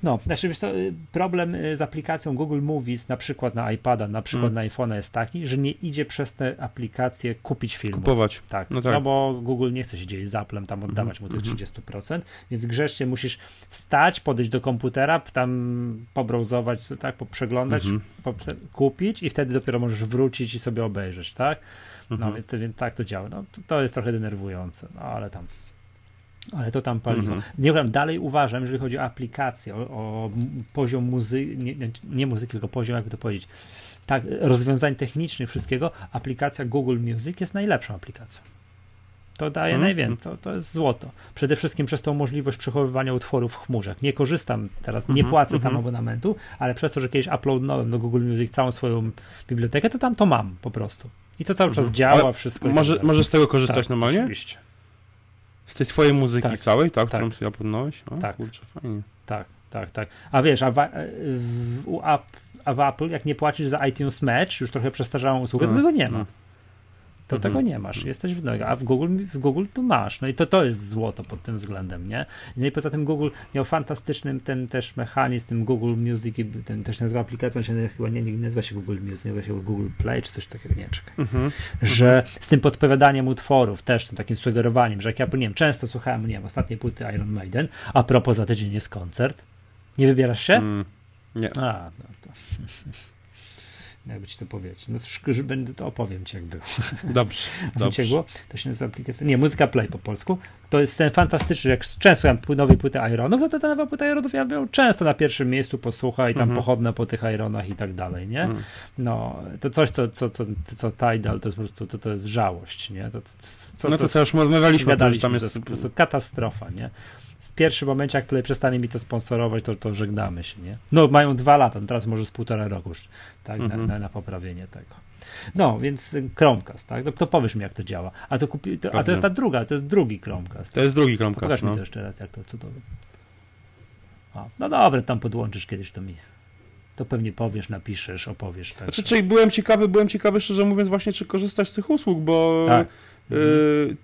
No, znaczy y, problem y, z aplikacją Google Movies, na przykład na iPada, na przykład mm. na iPhone'a jest taki, że nie idzie przez te aplikacje kupić film. Kupować. Tak, no, tak. no bo Google nie chce się dzielić z Applem, tam oddawać mm. mu tych 30%, mm. więc grzecznie musisz wstać, podejść do komputera, tam pobrowzować, tak, poprzeglądać, mm -hmm. kupić i wtedy dopiero możesz wrócić i sobie obejrzeć, tak? No -hmm. więc, więc tak to działa. No, to jest trochę denerwujące, no ale tam Ale to tam paliwo. Mhm. Nie wiem, dalej uważam, jeżeli chodzi o aplikację, o, o poziom muzyki, nie, nie, muzyki, tylko poziom, jakby to powiedzieć, tak, rozwiązań technicznych, wszystkiego, aplikacja Google Music jest najlepszą aplikacją. To daje mm. najwięcej, to, to jest złoto. Przede wszystkim przez tą możliwość przechowywania utworów w chmurze. Nie korzystam teraz, nie -hmm, płacę tam mm -hmm. abonamentu, ale przez to, że kiedyś uploadnąłem do Google Music całą swoją bibliotekę, to tam to mam po prostu. I to cały czas -hmm. działa, ale wszystko. Może, tak może z tego korzystać tak, normalnie? Oczywiście. Tej swojej muzyki tak, całej, tak, tak. którą sobie uploadnąłeś? O, tak. Kurczę, fajnie. Tak, tak, tak. A wiesz, a w, w, a w Apple, jak nie płacisz za iTunes Match, już trochę przestarzałą usługę, to tego nie ma to mhm. tego nie masz. Jesteś w a w Google, w Google to masz. No i to, to jest złoto pod tym względem, nie? No i poza tym Google miał fantastyczny ten też mechanizm, ten Google Music, ten też nazywa aplikacją, się chyba nie, nie nazywa się Google Music, nazywa się Google Play, czy coś takiego, nie, czekaj. Mhm. Że z tym podpowiadaniem utworów, też tym takim sugerowaniem, że jak ja, nie wiem, często słuchałem, nie wiem, ostatniej płyty Iron Maiden, a propos za tydzień jest koncert, nie wybierasz się? Mm, nie. A, no to jakby ci to powiedzieć. No że będę to opowiem ci, jak było. Dobrze. dobrze. Było? To się nazywa aplikacja. Nie, muzyka play po polsku. To jest ten fantastyczny, jak często ja nowej płyty Ironów, to ta nowa płyta Ironów ja bym często na pierwszym miejscu posłucha i tam -hmm. pochodne po tych Ironach i tak dalej, nie? Mm. No, to coś, co, co, co, co Tidal, to jest po prostu, to, to jest żałość, nie? To, to, co, no to, to też rozmawialiśmy, że tam jest... To jest katastrofa, nie? W pierwszym momencie, jak Play przestanie mi to sponsorować, to, to żegnamy się, nie? No, mają dwa lata, no teraz może z półtora roku już, tak, -hmm. na, na, na, poprawienie tego. No, więc Chromecast, tak? To, to powiesz mi, jak to działa. A to, kupi, to, a to jest ta druga, to jest drugi Chromecast. To jest drugi Chromecast, Pokaż no. mi to jeszcze raz, jak to cudownie. A, no dobra, tam podłączysz kiedyś, to mi to pewnie powiesz, napiszesz, opowiesz. Tak. Znaczy, czyli byłem ciekawy, byłem ciekawy, szczerze mówiąc, właśnie, czy korzystać z tych usług, bo tak. Y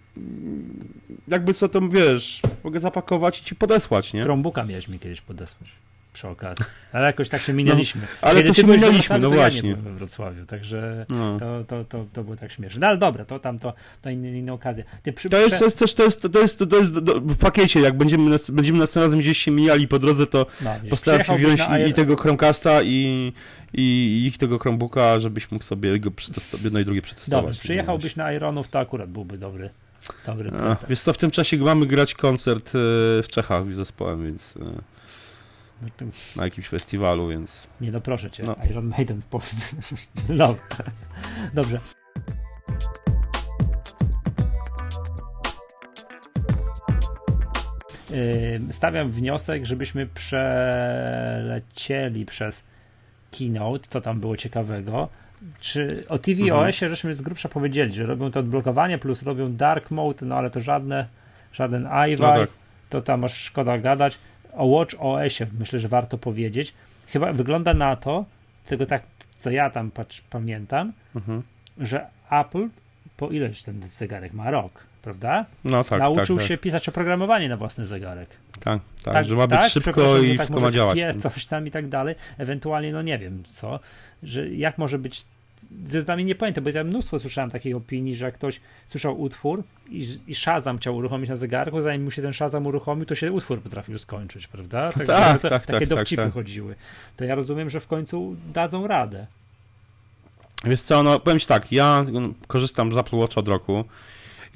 jakby co to, wiesz, mogę zapakować i ci podesłać, nie? Chromebooka miałeś mi kiedyś podesłać przy okazji. Ale jakoś tak się minęliśmy. No, ale Kiedy to się minęliśmy, no właśnie. Ja we Wrocławiu, także no. to, to, to, to było tak śmieszne. No ale dobra, to tam to, to inna, inna okazja. Przy... To, jest, to jest też, to jest, to jest, to jest w pakiecie, jak będziemy, będziemy następnym razem gdzieś się mijali po drodze, to no, postaram się wziąć i, tego Chromecasta i, i ich tego Chromebooka, żebyś mógł sobie go jedno i drugie przetestować. Dobrze, przyjechałbyś na Ironów, to akurat byłby dobry. Dobry A, wiesz co, w tym czasie mamy grać koncert e, w Czechach z zespołem, więc e, no na jakimś festiwalu, więc... Nie no, proszę cię, no. Iron Maiden w Polsce. Dobra. Dobrze. Stawiam wniosek, żebyśmy przelecieli przez keynote, co tam było ciekawego, czy o tvOSie mhm. żeśmy z grubsza powiedzieli, że robią to odblokowanie, plus robią dark mode, no ale to żadne, żaden iWi, no tak. to tam masz szkoda gadać. O Watch OSie myślę, że warto powiedzieć. Chyba wygląda na to, tego tak, co ja tam patrz, pamiętam, mhm. że Apple, po ileś ten zegarek ma rok, prawda? No tak, Nauczył tak, się tak. pisać oprogramowanie na własny zegarek. Tak, tak, tak że ma być tak, szybko i tak wszystko ma działać. Pie, coś tam i tak dalej. Ewentualnie, no nie wiem co, że jak może być zdecydowanie nie pamiętam, bo ja mnóstwo słyszałem takiej opinii, że jak ktoś słyszał utwór i, i Shazam chciał uruchomić na zegarku, zanim mu się ten Shazam uruchomił, to się utwór potrafił skończyć, prawda? Tak, tak, to, tak Takie tak, dowcipy tak, chodziły. To ja rozumiem, że w końcu dadzą radę. Wiesz co, no powiem ci tak, ja korzystam z Apple Watch od roku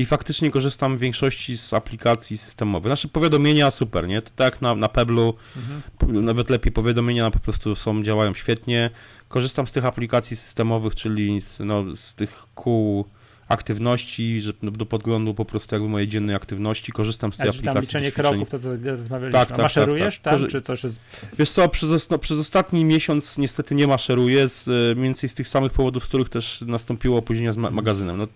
i faktycznie korzystam w większości z aplikacji systemowych. Nasze powiadomienia super, nie? To tak na, na Peblu, mhm. nawet lepiej powiadomienia po prostu są, działają świetnie. Korzystam z tych aplikacji systemowych, czyli z, no, z tych kół aktywności, że do podglądu po prostu jakby mojej dziennej aktywności, korzystam z tej aplikacji. Tam liczenie kroków, to co rozmawialiśmy. Tak, tak, maszerujesz tak, tak. tam, czy coś jest... Wiesz co, przez, no, przez ostatni miesiąc niestety nie maszeruję, z, e, mniej więcej z tych samych powodów, z których też nastąpiło opóźnienie z ma magazynem. No,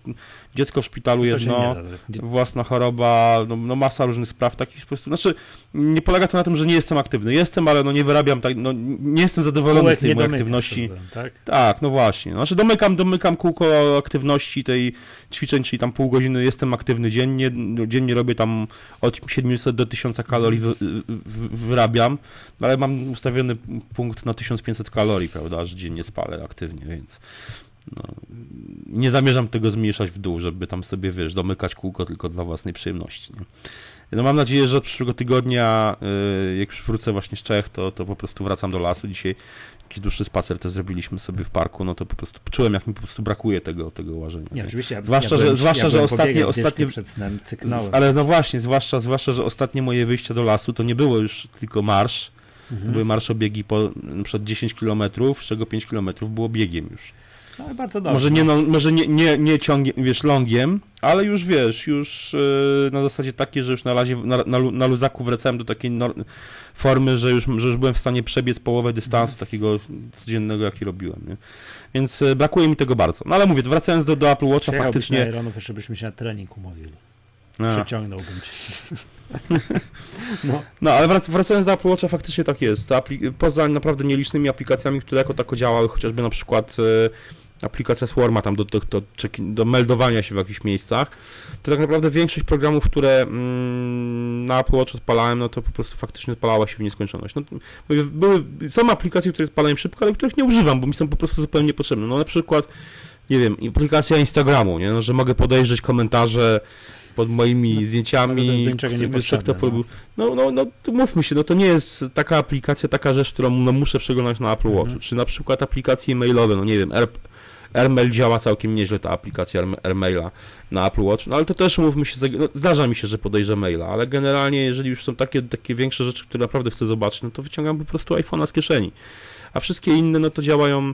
dziecko w szpitalu to jedno, własna choroba, no, no, masa różnych spraw takich po prostu, znaczy nie polega to na tym, że nie jestem aktywny. Jestem, ale no nie wyrabiam, tak, no, nie jestem zadowolony Kółek z tej mojej aktywności. tak? tak, no właśnie. Znaczy domykam, domykam kółko aktywności tej ćwiczeń, czyli tam pół godziny jestem aktywny dziennie, dziennie robię tam od 700 do 1000 kalorii wy, wy, wyrabiam, no ale mam ustawiony punkt na 1500 kalorii, prawda, że dziennie spalę aktywnie, więc no, nie zamierzam tego zmniejszać w dół, żeby tam sobie, wiesz, domykać kółko tylko dla własnej przyjemności, nie? No mam nadzieję, że od przyszłego tygodnia, y, jak już wrócę właśnie z Czech, to, to po prostu wracam do lasu. Dzisiaj jakiś dłuższy spacer też zrobiliśmy sobie w parku, no to po prostu czułem, jak mi po prostu brakuje tego, tego łażenia. Nie, oczywiście. Ja, zwłaszcza, ja byłem, że, zwłaszcza, ja że ostatnie, ostatnie przed snem cyknąłem. Ale no właśnie, zwłaszcza, zwłaszcza, że ostatnie moje wyjście do lasu to nie było już tylko marsz, mhm. to były marszobiegi po przed 10 km, z czego 5 km było biegiem już. No, bardzo dobrze. Może nie, no, może nie, nie, nie ciągiem, wiesz, longiem, ale już wiesz, już yy, na zasadzie takiej, że już na, razie, na, na, na luzaku wracałem do takiej no, formy, że już, że już byłem w stanie przebiec połowę dystansu mm. takiego codziennego, jaki robiłem, nie? Więc yy, brakuje mi tego bardzo. No ale mówię, wracając do, do Apple Watcha, faktycznie... na Ironów, jeszcze byśmy się na trening umówili. A. Przeciągnąłbym cię. No. no, ale wrac wracając do Apple Watcha, faktycznie tak jest. Poza naprawdę nielicznymi aplikacjami, które jako tako działały, chociażby na przykład yy, aplikacja Swarma tam do, do, do, do, meldowania się w jakichś miejscach, to tak naprawdę większość programów, które mm, na Apple Watch odpalałem, no to po prostu faktycznie odpalała się w nieskończoność. No, były, są aplikacje, które odpalają szybko, ale których nie używam, bo mi są po prostu zupełnie niepotrzebne. No na przykład, nie wiem, aplikacja Instagramu, nie? No, że mogę podejrzeć komentarze pod moimi zdjęciami. Wiesz, kto no. no, no, no to mówmy się, no to nie jest taka aplikacja, taka rzecz, którą no, muszę przeglądać na Apple Watch. Mhm. Czy na przykład aplikacje e-mailowe, no nie wiem, AirMail działa całkiem nieźle, ta aplikacja AirMaila na Apple Watch, no ale to też mówmy się, no, zdarza mi się, że podejrzę maila, ale generalnie jeżeli już są takie, takie większe rzeczy, które naprawdę chcę zobaczyć, no to wyciągam po prostu iPhone'a z kieszeni. A wszystkie inne, no to działają,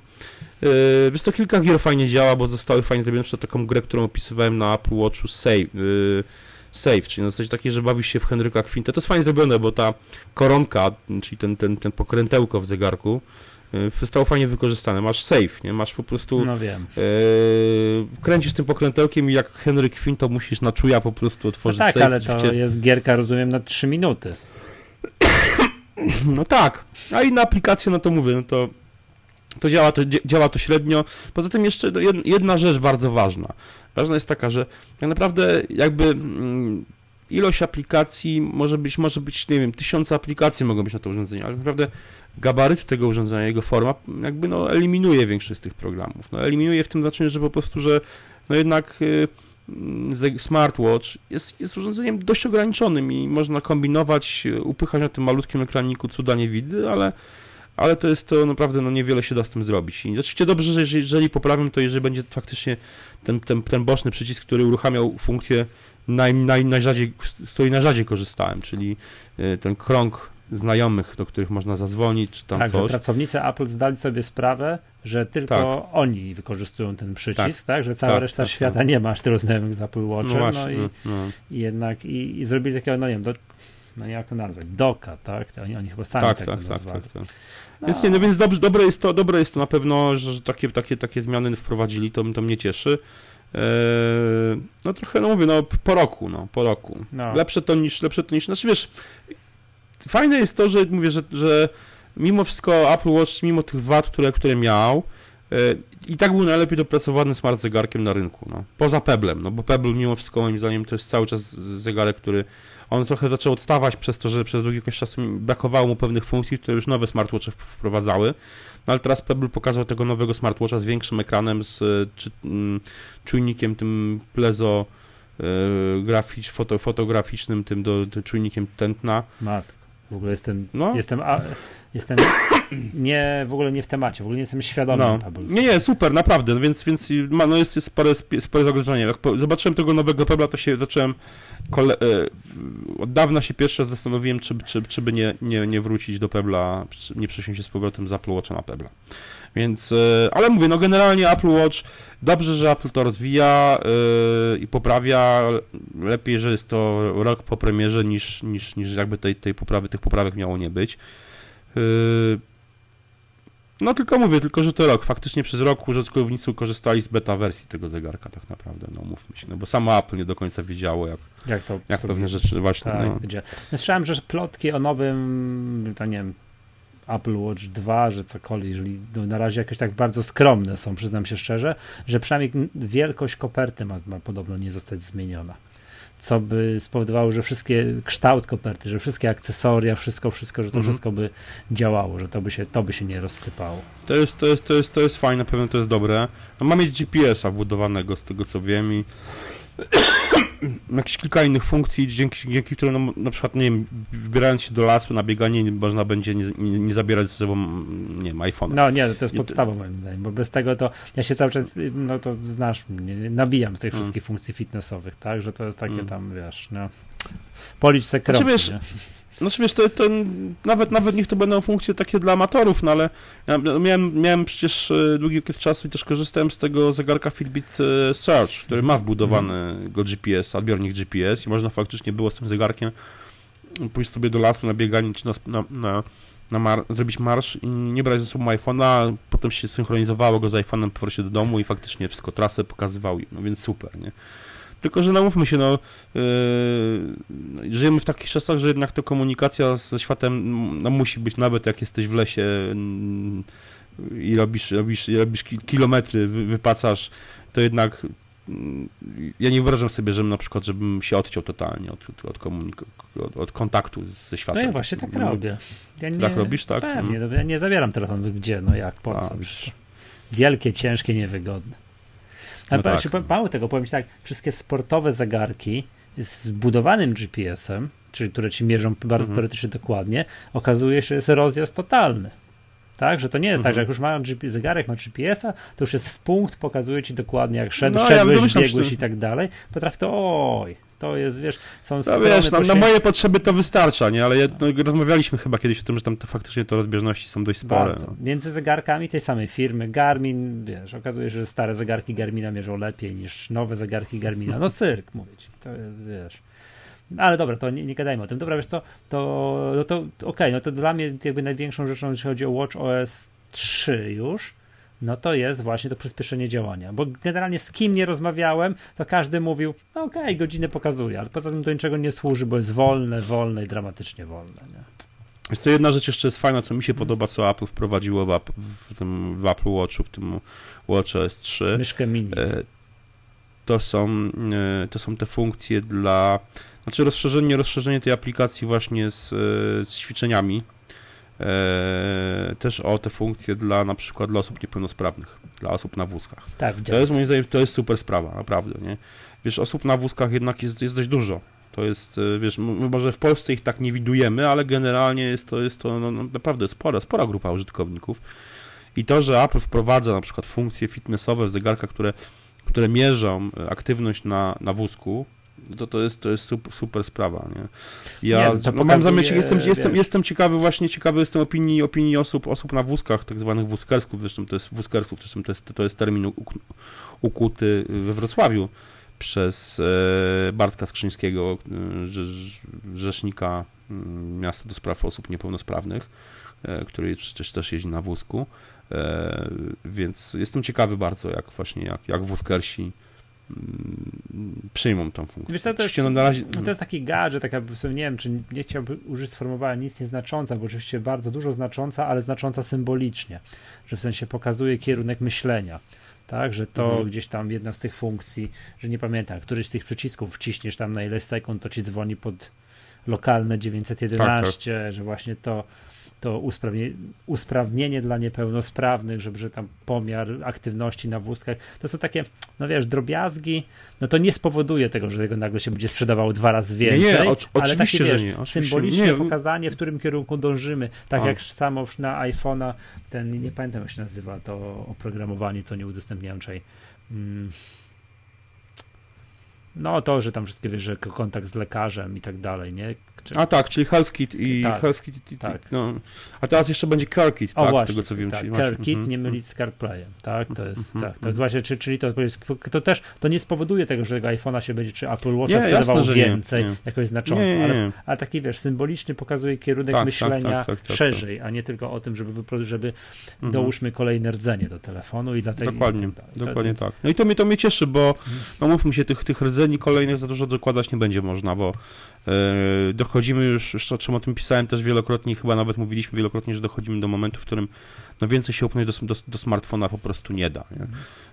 yy, wiesz to kilka gier fajnie działa, bo zostały fajnie zrobione, przykład taką grę, którą opisywałem na Apple Watchu Save, yy, Save, czyli na zasadzie takiej, że bawisz się w Henryka Quintę. To jest fajnie zrobione, bo ta koronka, czyli ten, ten, ten pokrętełko w zegarku, Y, zostało fajnie wykorzystane. Masz save, nie? Masz po prostu. No wiem. Yy, kręcisz tym pokrętełkiem i jak Henry Quinn, to musisz na czuja po prostu otworzyć no tak, save. ale to jest gierka, rozumiem, na 3 minuty. No tak. A inne aplikacje, no to mówię, no to. To działa, to działa to średnio. Poza tym jeszcze jedna rzecz bardzo ważna. Ważna jest taka, że tak naprawdę jakby mm, ilość aplikacji może być, może być, nie wiem, tysiące aplikacji mogą być na to urządzenie, ale naprawdę gabaryt tego urządzenia, jego forma jakby no eliminuje większość z tych programów. No eliminuje w tym znaczeniu, że po prostu, że no jednak y, mm, smartwatch jest, jest urządzeniem dość ograniczonym i można kombinować, upychać na tym malutkim ekraniku cuda nie widy, ale ale to jest to naprawdę, no niewiele się da z tym zrobić. I oczywiście dobrze, że jeżeli, jeżeli poprawię, to jeżeli będzie faktycznie ten, ten, ten boczny przycisk, który uruchamiał funkcję naj, naj, najrzadziej, z której najrzadziej korzystałem, czyli y, ten krąg znajomych, do których można zadzwonić, czy tam tak, coś. pracownicy Apple zdali sobie sprawę, że tylko tak. oni wykorzystują ten przycisk, tak, tak? że cała tak, reszta tak, świata tak. nie ma aż tylu znajomych z Apple Watchem, no, no, i, no. i, jednak i, i, zrobili takiego, no nie wiem, do, no jak to nazwać, doka, tak? Oni, oni chyba sami tak, tak, tak, tak, tak, tak. No. Więc nie, no więc dobrze, dobre, jest to, dobre jest to na pewno, że takie, takie, takie zmiany wprowadzili, to, to mnie cieszy. Eee, no trochę, no mówię, no po roku, no, po roku. No. Lepsze to niż, lepsze to niż, znaczy wiesz, fajne jest to, że mówię, że, że mimo wszystko Apple Watch, mimo tych wad, które, które miał, e, i tak był najlepiej dopracowany smart zegarkiem na rynku, no. Poza Peblem, no bo Pebble mimo wszystko moim zdaniem to jest cały czas zegarek, który on trochę zaczął odstawać przez to, że przez długi czas brakowało mu pewnych funkcji, które już nowe smartwatche wprowadzały. No ale teraz Pebble pokazał tego nowego smartwatcha z większym ekranem, z czy, mm, czujnikiem tym plezo e, graficz, foto, fotograficznym, tym do, czujnikiem tętna. Matko. W ogóle jestem, no. jestem, a, jestem nie, w ogóle nie w temacie, w ogóle nie jestem świadomy. No. Nie, nie, super, naprawdę, no więc, więc ma, no jest, jest spore, spore zagrożenie. Jak zobaczyłem tego nowego Pebla, to się zacząłem, kole, e, od dawna się pierwszy raz zastanowiłem, czy, czy, czy by nie, nie, nie wrócić do Pebla, nie przesiąść się z powrotem z Apple Watcha na Pebla. Więc, e, ale mówię, no generalnie Apple Watch, dobrze, że Apple to rozwija yy, i poprawia. Lepiej, że jest to rok po premierze niż, niż, niż jakby tej, tej poprawy, tych poprawek miało nie być. Yy, no tylko mówię, tylko że to rok. Faktycznie przez rok użytkownicy korzystali z beta wersji tego zegarka tak naprawdę, no mówmy się, no bo sama Apple nie do końca wiedziało, jak, jak, to jak pewne rzeczy właśnie. Tak, no. Słyszałem, że plotki o nowym, to nie wiem, Apple Watch 2, że cokolwiek, jeżeli no na razie jakieś tak bardzo skromne są, przyznam się szczerze, że przynajmniej wielkość koperty ma, ma podobno nie zostać zmieniona. Co by spowodowało, że wszystkie kształt koperty, że wszystkie akcesoria, wszystko, wszystko, że to mhm. wszystko by działało, że to by się, to by się nie rozsypało. To jest, to jest, to jest, to jest fajne, pewnie to jest dobre. No, ma mieć GPS-a wbudowanego z tego co wiem i jakieś kilka innych funkcji, dzięki, dzięki którym no, na przykład, nie wiem, wybierając się do lasu na bieganie, można będzie nie, nie, nie zabierać ze sobą, nie wiem, iPhone'a. No nie, to jest podstawa moim zdaniem, bo bez tego to ja się cały czas, no to znasz mnie, nabijam z tych hmm. wszystkich funkcji fitnessowych, tak, że to jest takie hmm. tam, wiesz, no, policz se znaczy, wiesz, nie? Znaczy wiesz, to, to nawet, nawet niech to będą funkcje takie dla amatorów, no ale ja miałem, miałem przecież e, długi okres czasu i też korzystałem z tego zegarka Fitbit e, Search, który ma wbudowany go GPS, odbiornik GPS i można faktycznie było z tym zegarkiem pójść sobie do lasu na bieganie czy na, na, na, na mar zrobić marsz i nie brać ze sobą iPhone'a, potem się synchronizowało go z iPhone'em po do domu i faktycznie wszystko trasę pokazywał, no więc super, nie? Tylko, że namówmy się, no, yy, żyjemy w takich czasach, że jednak ta komunikacja ze światem no, musi być, nawet jak jesteś w lesie yy, i robisz, robisz, robisz kilometry, wy, wypacasz, to jednak yy, ja nie wyobrażam sobie, żebym na przykład, żebym się odciął totalnie od, od, od, od kontaktu ze światem. No ja właśnie tak robię. Ja nie, tak robisz, tak? Pewnie, mm. ja nie zabieram telefonu gdzie, no jak, po co? Wielkie, ciężkie, niewygodne. No tak. mało tego, powiem ci tak, wszystkie sportowe zegarki z budowanym GPS-em, czyli które ci mierzą bardzo mhm. teoretycznie dokładnie, okazuje się, że jest rozjazd totalny. Tak, że to nie jest mhm. tak, że jak mhm. już ma zegarek, ma GPS-a, to już jest w punkt, pokazuje ci dokładnie, jak szedł, no, szedłeś, ja biegłeś i tak dalej. Potrafi to, oj, to jest, wiesz, są no, strony... Wiesz, na, na, moje potrzeby to wystarcza, nie? Ale ja, no, rozmawialiśmy chyba kiedyś o tym, że tam to faktycznie to rozbieżności są dość spore. No. Między zegarkami tej samej firmy, Garmin, wiesz, okazuje się, że stare zegarki Garmina mierzą lepiej niż nowe zegarki Garmina. No cyrk, mówić. To jest, wiesz... Ale dobra, to nie, nie gadajmy o tym. Dobra, wiesz co, to, no to okej, okay, no to dla mnie jakby największą rzeczą, jeśli chodzi o Watch OS 3 już, no to jest właśnie to przyspieszenie działania. Bo generalnie z kim nie rozmawiałem, to każdy mówił, no okej, okay, godzinę pokazuje, ale poza tym do niczego nie służy, bo jest wolne, wolne i dramatycznie wolne. Nie? Wiesz co, jedna rzecz jeszcze jest fajna, co mi się podoba, co Apple wprowadziło w, w tym w Apple Watchu, w tym Watch OS 3. Myszkę mini. E, to są, e, to są te funkcje dla, znaczy rozszerzenie, rozszerzenie tej aplikacji właśnie z, e, z ćwiczeniami, też o te funkcje dla na przykład dla osób niepełnosprawnych, dla osób na wózkach. Tak, to jest moim zdaniem, to jest super sprawa, naprawdę, nie? Wiesz, osób na wózkach jednak jest, jest dość dużo. To jest, e, wiesz, może w Polsce ich tak nie widujemy, ale generalnie jest to, jest to no, no, naprawdę spora, spora grupa użytkowników. I to, że Apple wprowadza na przykład funkcje fitnessowe w zegarkach, które, które mierzą aktywność na, na wózku, to, to, jest, to jest super, super sprawa, nie? Ja nie, no, mam zamiar, jestem, jestem, jestem ciekawy, właśnie ciekawy jestem opinii, opinii osób, osób na wózkach, tak zwanych wózkersków, zresztą to jest wózkersów, zresztą to jest, to jest termin ukuty we Wrocławiu przez e, Bartka Skrzyńskiego, e, rzecznika mm, miasta do spraw osób niepełnosprawnych, e, który przecież też jeździ na wózku, więc jestem ciekawy bardzo, jak właśnie, jak, jak wózkersi przyjmą tą funkcję. Wiesz co, to, jest, no, razie... no to jest taki gadżet, taka, nie wiem, czy nie chciałbym użyć sformułowania nic nieznacząca, bo oczywiście bardzo dużo znacząca, ale znacząca symbolicznie, że w sensie pokazuje kierunek myślenia. Tak, że to mhm. gdzieś tam jedna z tych funkcji, że nie pamiętam, któryś z tych przycisków wciśniesz tam na ileś sekund, to ci dzwoni pod lokalne 911, tak, tak. że właśnie to to usprawnienie, usprawnienie dla niepełnosprawnych, żeby że tam pomiar aktywności na wózkach, to są takie, no wiesz, drobiazgi, no to nie spowoduje tego, że tego nagle się będzie sprzedawało dwa razy więcej, nie, nie, o, ale takie, wiesz, nie, symboliczne nie. pokazanie, w którym kierunku dążymy, tak A. jak samo na iPhone'a, ten, nie pamiętam jak się nazywa to oprogramowanie, co nie udostępniałem czyli hmm no to, że tam wszystkie wiesz, że kontakt z lekarzem i tak dalej, nie? Czy... A tak, czyli Health Kit i tak, Health Kit, i, tak. no. A teraz jeszcze będzie Care Kit, o, tak, właśnie, z tego co wiem. Tak, Care Kit mm -hmm. nie mylić z CarPlayem, tak, to jest, mm -hmm. tak, to jest właśnie, czy, czyli to, to też, to nie spowoduje tego, że tego iPhone'a się będzie, czy Apple Watcha sprzedawał jasne, więcej, nie, nie. jakoś znacząco, nie, ale, ale taki, wiesz, symboliczny pokazuje kierunek tak, tak myślenia tak, tak, szerzej, a nie tylko o tym, żeby, żeby mm -hmm. dołóżmy kolejne rdzenie do telefonu i dlatego... Dokładnie, i tak dokładnie tak. No i to mnie, to mnie cieszy, bo, mhm. no mówmy się, tych, tych rdzeni kolejnych za dużo dokładać nie będzie można, bo yy, dochodzimy już, już o czym o tym pisałem też wielokrotnie, chyba nawet mówiliśmy wielokrotnie, że dochodzimy do momentu, w którym no więcej się upchnąć do, do, do smartfona po prostu nie da. Nie?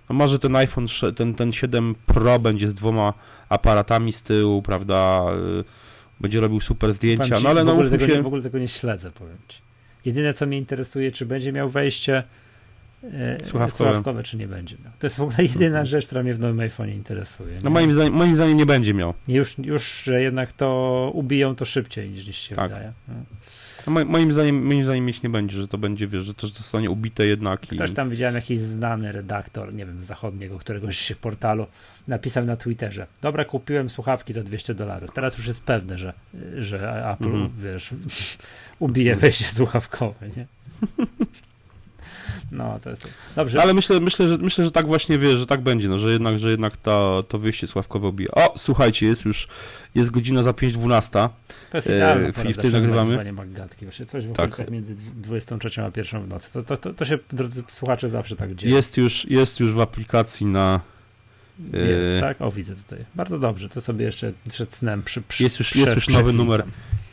No może ten iPhone, ten, ten 7 Pro będzie z dwoma aparatami z tyłu, prawda, yy, będzie robił super zdjęcia, ci, no ale w no ogóle, tego, się... nie, w ogóle tego nie śledzę, powiem ci. Jedyne, co mnie interesuje, czy będzie miał wejście słuchawkowe. słuchawkowe, czy nie będzie miał. To jest w ogóle jedyna rzecz, która mnie w nowym iPhone interesuje. No moim zdaniem, moim zdaniem nie będzie miał. Już, już że jednak to ubiją to szybciej niż się tak. wydaje. No. No, moim, zdaniem, moim zdaniem mieć nie będzie, że to będzie, wiesz, że to zostanie ubite jednak. Ktoś i... tam widziałem jakiś znany redaktor, nie wiem, zachodniego, któregoś portalu, napisał na Twitterze, dobra, kupiłem słuchawki za 200 dolarów, teraz już jest pewne, że, że Apple, mm. wiesz, ubije wejście słuchawkowe, nie? No, to jest. Dobrze. Ale myślę, myślę, że, myślę, że tak właśnie wie, że tak będzie, no, że jednak, że jednak ta, to wyjście Sławkowe obija. O, słuchajcie, jest już, jest godzina za 5.12. To jest idealna e, I wtedy nagrywamy. Magatki, właśnie coś w tak. między 23 a 1 w nocy. To, to, to, to, się, drodzy słuchacze, zawsze tak dzieje. Jest już, jest już w aplikacji na jest, e, tak? O, widzę tutaj. Bardzo dobrze, to sobie jeszcze przed snem przy, przy Jest już, jest już nowy numer.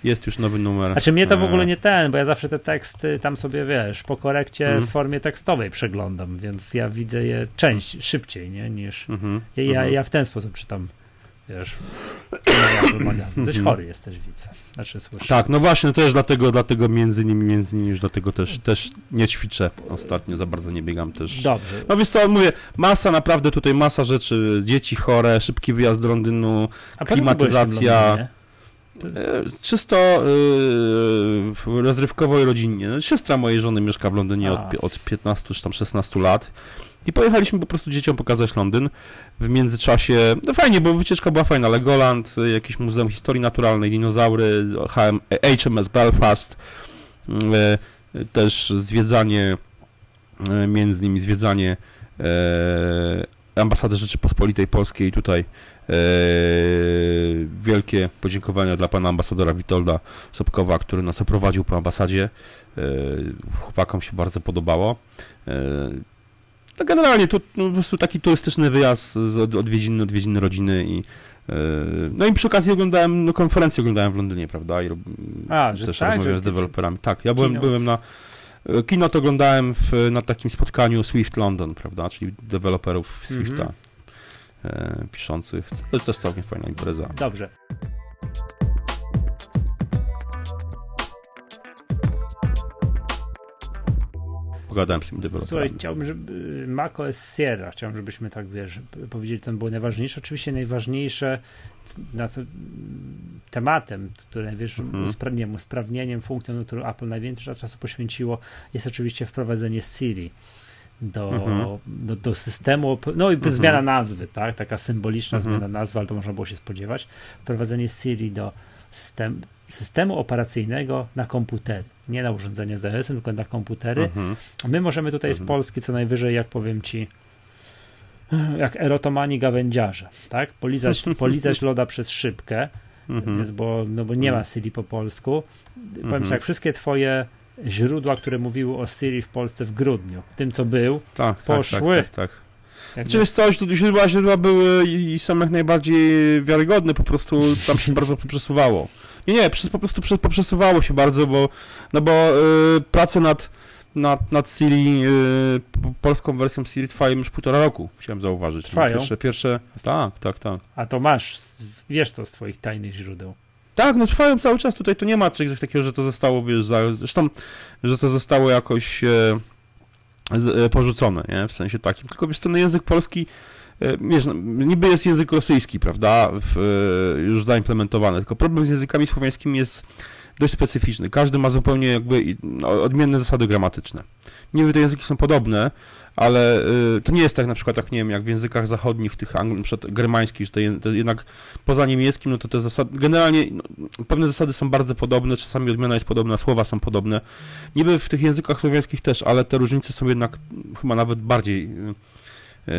Jest już nowy numer. Znaczy mnie to w ogóle e. nie ten, bo ja zawsze te teksty tam sobie, wiesz, po korekcie mm. w formie tekstowej przeglądam, więc ja widzę je część, szybciej, nie, niż... Mm -hmm. ja, ja, ja w ten sposób czytam wiesz. Coś chory jesteś, widzę. Znaczy, słyszę. Tak, no właśnie, też dlatego, dlatego między nimi, między nimi już dlatego też, też nie ćwiczę ostatnio, za bardzo nie biegam też. Dobrze. No wiesz co, mówię, masa naprawdę tutaj, masa rzeczy, dzieci chore, szybki wyjazd do Londynu, A klimatyzacja. E, czysto yy, rozrywkowo i rodzinnie. No, siostra mojej żony mieszka w Londynie od, od 15 czy tam 16 lat. I pojechaliśmy po prostu dzieciom pokazać Londyn. W międzyczasie, no fajnie, bo wycieczka była fajna. Legoland, jakieś Muzeum Historii Naturalnej, dinozaury, HM, HMS Belfast, e, też zwiedzanie, e, między innymi zwiedzanie ambasady Rzeczypospolitej Polskiej tutaj wielkie podziękowania dla pana ambasadora Witolda Sobkowa, który nas oprowadził po ambasadzie. Chłopakom się bardzo podobało. No generalnie to no, po prostu taki turystyczny wyjazd z odwiedziny, odwiedziny rodziny i no i przy okazji oglądałem, no konferencję oglądałem w Londynie, prawda? I A, też tak, rozmawiałem z deweloperami. Tak, ja byłem, byłem na e, kino to oglądałem w, na takim spotkaniu Swift London, prawda? Czyli deweloperów Swifta e, piszących. To jest też całkiem fajna impreza. Dobrze. pogadałem z tymi deweloperami. Słuchaj, chciałbym, żeby macOS Sierra, chciałbym, żebyśmy tak, wiesz, powiedzieli, co było najważniejsze. Oczywiście najważniejsze na co, tematem, które, wiesz, mhm. usprawnieniem, usprawnieniem funkcją, na którą Apple najwięcej czasu poświęciło, jest oczywiście wprowadzenie Siri do, mhm. do, do, systemu, no i mhm. zmiana nazwy, tak, taka symboliczna mhm. zmiana nazwy, ale to można było się spodziewać. Wprowadzenie Siri do systemu, systemu operacyjnego na komputery. Nie na urządzenie z iOS, tylko na komputery. Mhm. My możemy tutaj z mhm. Polski co najwyżej, jak powiem ci, jak erotomani gawędziarze, tak? Polizać, polizać loda przez szybkę, mhm. jest, bo, no bo nie ma Siri po polsku. Powiem mhm. tak, wszystkie twoje źródła, które mówiły o Siri w Polsce w grudniu, tym co był, tak, tak poszły. Tak, tak, tak. Czy wiesz coś, źródła, źródła były i są jak najbardziej wiarygodne, po prostu tam się bardzo przesuwało. Nie, nie, po prostu poprzesuwało się bardzo, bo, no bo yy, prace nad, nad, nad Siri, yy, polską wersją Siri trwają już półtora roku, chciałem zauważyć. Trwają? Pierwsze, pierwsze, tak, tak, tak. A to masz, wiesz to z twoich tajnych źródeł. Tak, no trwają cały czas, tutaj to nie ma czegoś takiego, że to zostało, wiesz, za, zresztą, że to zostało jakoś e, z, e, porzucone, nie, w sensie takim, tylko wiesz, ten język polski E, wiesz, no, niby jest język rosyjski, prawda, w, e, już zaimplementowany, tylko problem z językami słowiańskimi jest dość specyficzny. Każdy ma zupełnie jakby no, odmienne zasady gramatyczne. Niby te języki są podobne, ale y, to nie jest tak na przykład, jak nie wiem, jak w językach zachodnich, w tych angl- germańskich, że to, to, jednak poza niemieckim, no to te zasady, generalnie no, pewne zasady są bardzo podobne, czasami odmiana jest podobna, słowa są podobne. Niby w tych językach słowiańskich też, ale te różnice są jednak chyba nawet bardziej y,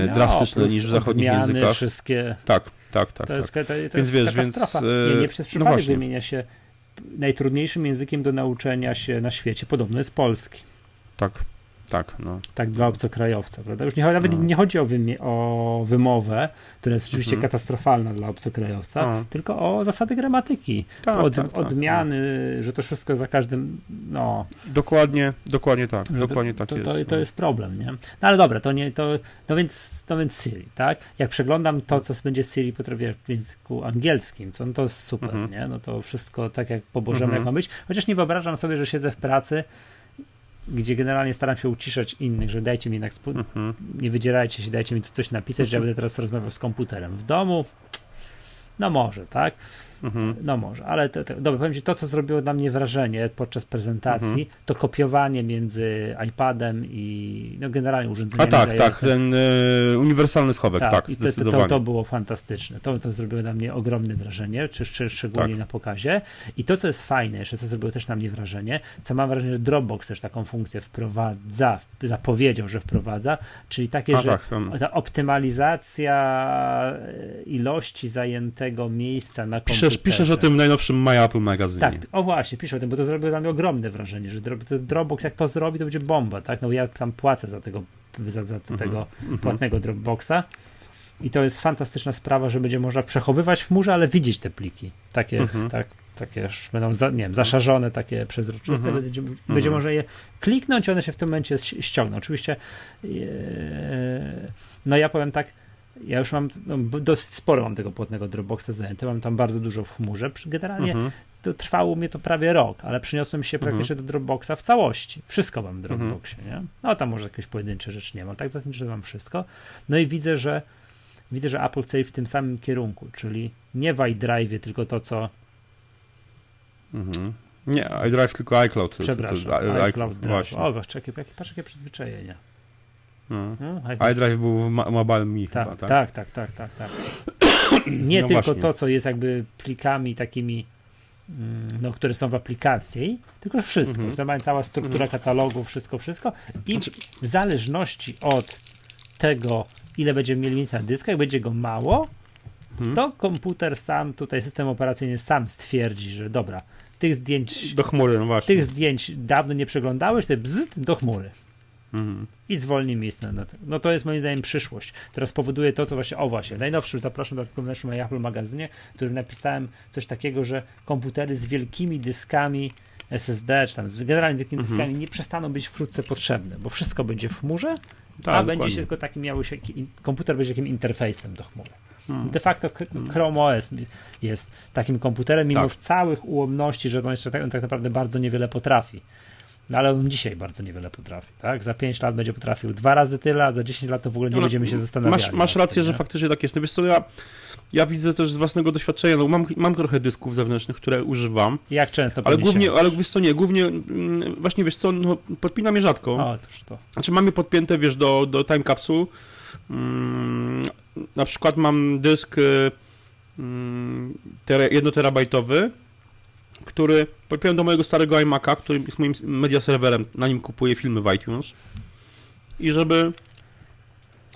no, drastyczne niż w zachodnich językach. wszystkie. Tak, tak, tak. To jest, tak. To, to więc wiesz, katastrofa. Więc, nie, nie przez no przypadek no wymienia się najtrudniejszym językiem do nauczenia się na świecie podobno jest polski. Tak, tak, no. Tak, dla obcokrajowca, prawda? Już nie, nawet no. nie chodzi o, wymie, o wymowę, która jest oczywiście mhm. katastrofalna dla obcokrajowca, no. tylko o zasady gramatyki, tak, od, tak, tak, odmiany, że to wszystko za każdym, no. Dokładnie, dokładnie tak, dokładnie to, tak to, jest. To, to no. jest problem, nie? No ale dobra, to nie, to, no więc, no więc Siri, tak? Jak przeglądam to, co będzie Siri potrafię w języku angielskim, co, no to jest super, mhm. nie? No to wszystko tak jak po Bożemu, mhm. jak ma być, chociaż nie wyobrażam sobie, że siedzę w pracy gdzie generalnie staram się uciszać innych, że dajcie mi jednak, mhm. nie wydzierajcie się, dajcie mi tu coś napisać, że ja będę teraz rozmawiał z komputerem. W domu, no może, tak? Mhm. No może, ale to, to, dobra, powiem Ci, to co zrobiło na mnie wrażenie podczas prezentacji, mhm. to kopiowanie między iPadem i no generalnie urządzeniami. A tak, tak, ten y, uniwersalny schowek, tak, tak i to, to, to, było fantastyczne. To, to zrobiło na mnie ogromne wrażenie, czy, czy szczególnie tak. na pokazie. I to, co jest fajne, jeszcze co zrobiło też na mnie wrażenie, co mam wrażenie, że Dropbox też taką funkcję wprowadza, zapowiedział, że wprowadza, czyli takie, A, że tak, ta optymalizacja e, ilości zajętego miejsca na komputerze piszesz, piszesz o tym najnowszym My Apple magazynie. Tak, o właśnie, piszę o tym, bo to zrobiło dla mnie ogromne wrażenie, że Dropbox jak to zrobi, to będzie bomba, tak? No ja tam płacę za tego, za, za mhm, tego mhm. płatnego Dropboxa i to jest fantastyczna sprawa, że będzie można przechowywać w chmurze, ale widzieć te pliki. Takie, mhm. tak, takie będą, za, nie wiem, zaszarzone, takie przezroczyste, będzie, będzie można je kliknąć, one się w tym momencie ściągną. Oczywiście, e, no ja powiem tak, ja już mam, no, dosyć sporo mam tego płatnego Dropboxa zajęte, mam tam bardzo dużo w chmurze. Generalnie mhm. to trwało mnie to prawie rok, ale przyniosłem się mhm. praktycznie do Dropboxa w całości. Wszystko mam w mhm. Dropboxie, nie? No tam może jakieś pojedyncze rzeczy nie mam, tak zasadniczo mam wszystko. No i widzę, że widzę, że Apple chce w tym samym kierunku, czyli nie w iDrive, tylko to, co mhm. Nie, iDrive tylko iCloud. Przepraszam, to, to, iCloud Drive. O, patrz, jakie, patrz, jakie przyzwyczajenia. No. No, iDrive był w Mobile Me tak, chyba, tak? Tak, tak, tak, tak, tak. Nie no tylko właśnie. to, co jest jakby plikami takimi, mm, no, które są w aplikacji, tylko wszystko. Mhm. Że mają cała struktura mhm. katalogu, wszystko, wszystko. I znaczy... w zależności od tego, ile będziemy mieli miejsca na dysku, jak będzie go mało, mhm. to komputer sam, tutaj system operacyjny sam stwierdzi, że dobra, tych zdjęć. Do chmury, no właśnie. Tych zdjęć dawno nie przeglądałeś, te bzd do chmury. Mhm. I zwolni miejsce na to. No to jest moim zdaniem przyszłość, która spowoduje to, co właśnie, o właśnie, najnowszy, zapraszam do artykułu w Apple magazynie, w którym napisałem coś takiego, że komputery z wielkimi dyskami SSD, czy tam generalnie z wielkimi mhm. dyskami nie przestaną być wkrótce potrzebne, bo wszystko będzie w chmurze, tak, a będzie się tylko takim miały się, komputer będzie takim interfejsem do chmury. Hmm. De facto. Chrome OS jest takim komputerem, mimo tak. całych ułomności, że on jeszcze tak, tak naprawdę bardzo niewiele potrafi. No ale on dzisiaj bardzo niewiele potrafi, tak? Za 5 lat będzie potrafił dwa razy tyle, a za 10 lat to w ogóle nie no, będziemy się zastanawiać. Masz, masz rację, że faktycznie tak jest. No wiesz co, ja, ja widzę też z własnego doświadczenia, no mam, mam trochę dysków zewnętrznych, które używam. Jak często Ale głównie, ale wiesz co, nie, głównie mm, właśnie wiesz co, no, podpinam je rzadko. O, toż to. Znaczy mam je podpięte, wiesz, do, do time capsule. Hmm, na przykład mam dysk hmm, jednoterabajtowy, który podpiąłem do mojego starego iMac'a, który jest moim media serwerem, na nim kupuję filmy w iTunes i żeby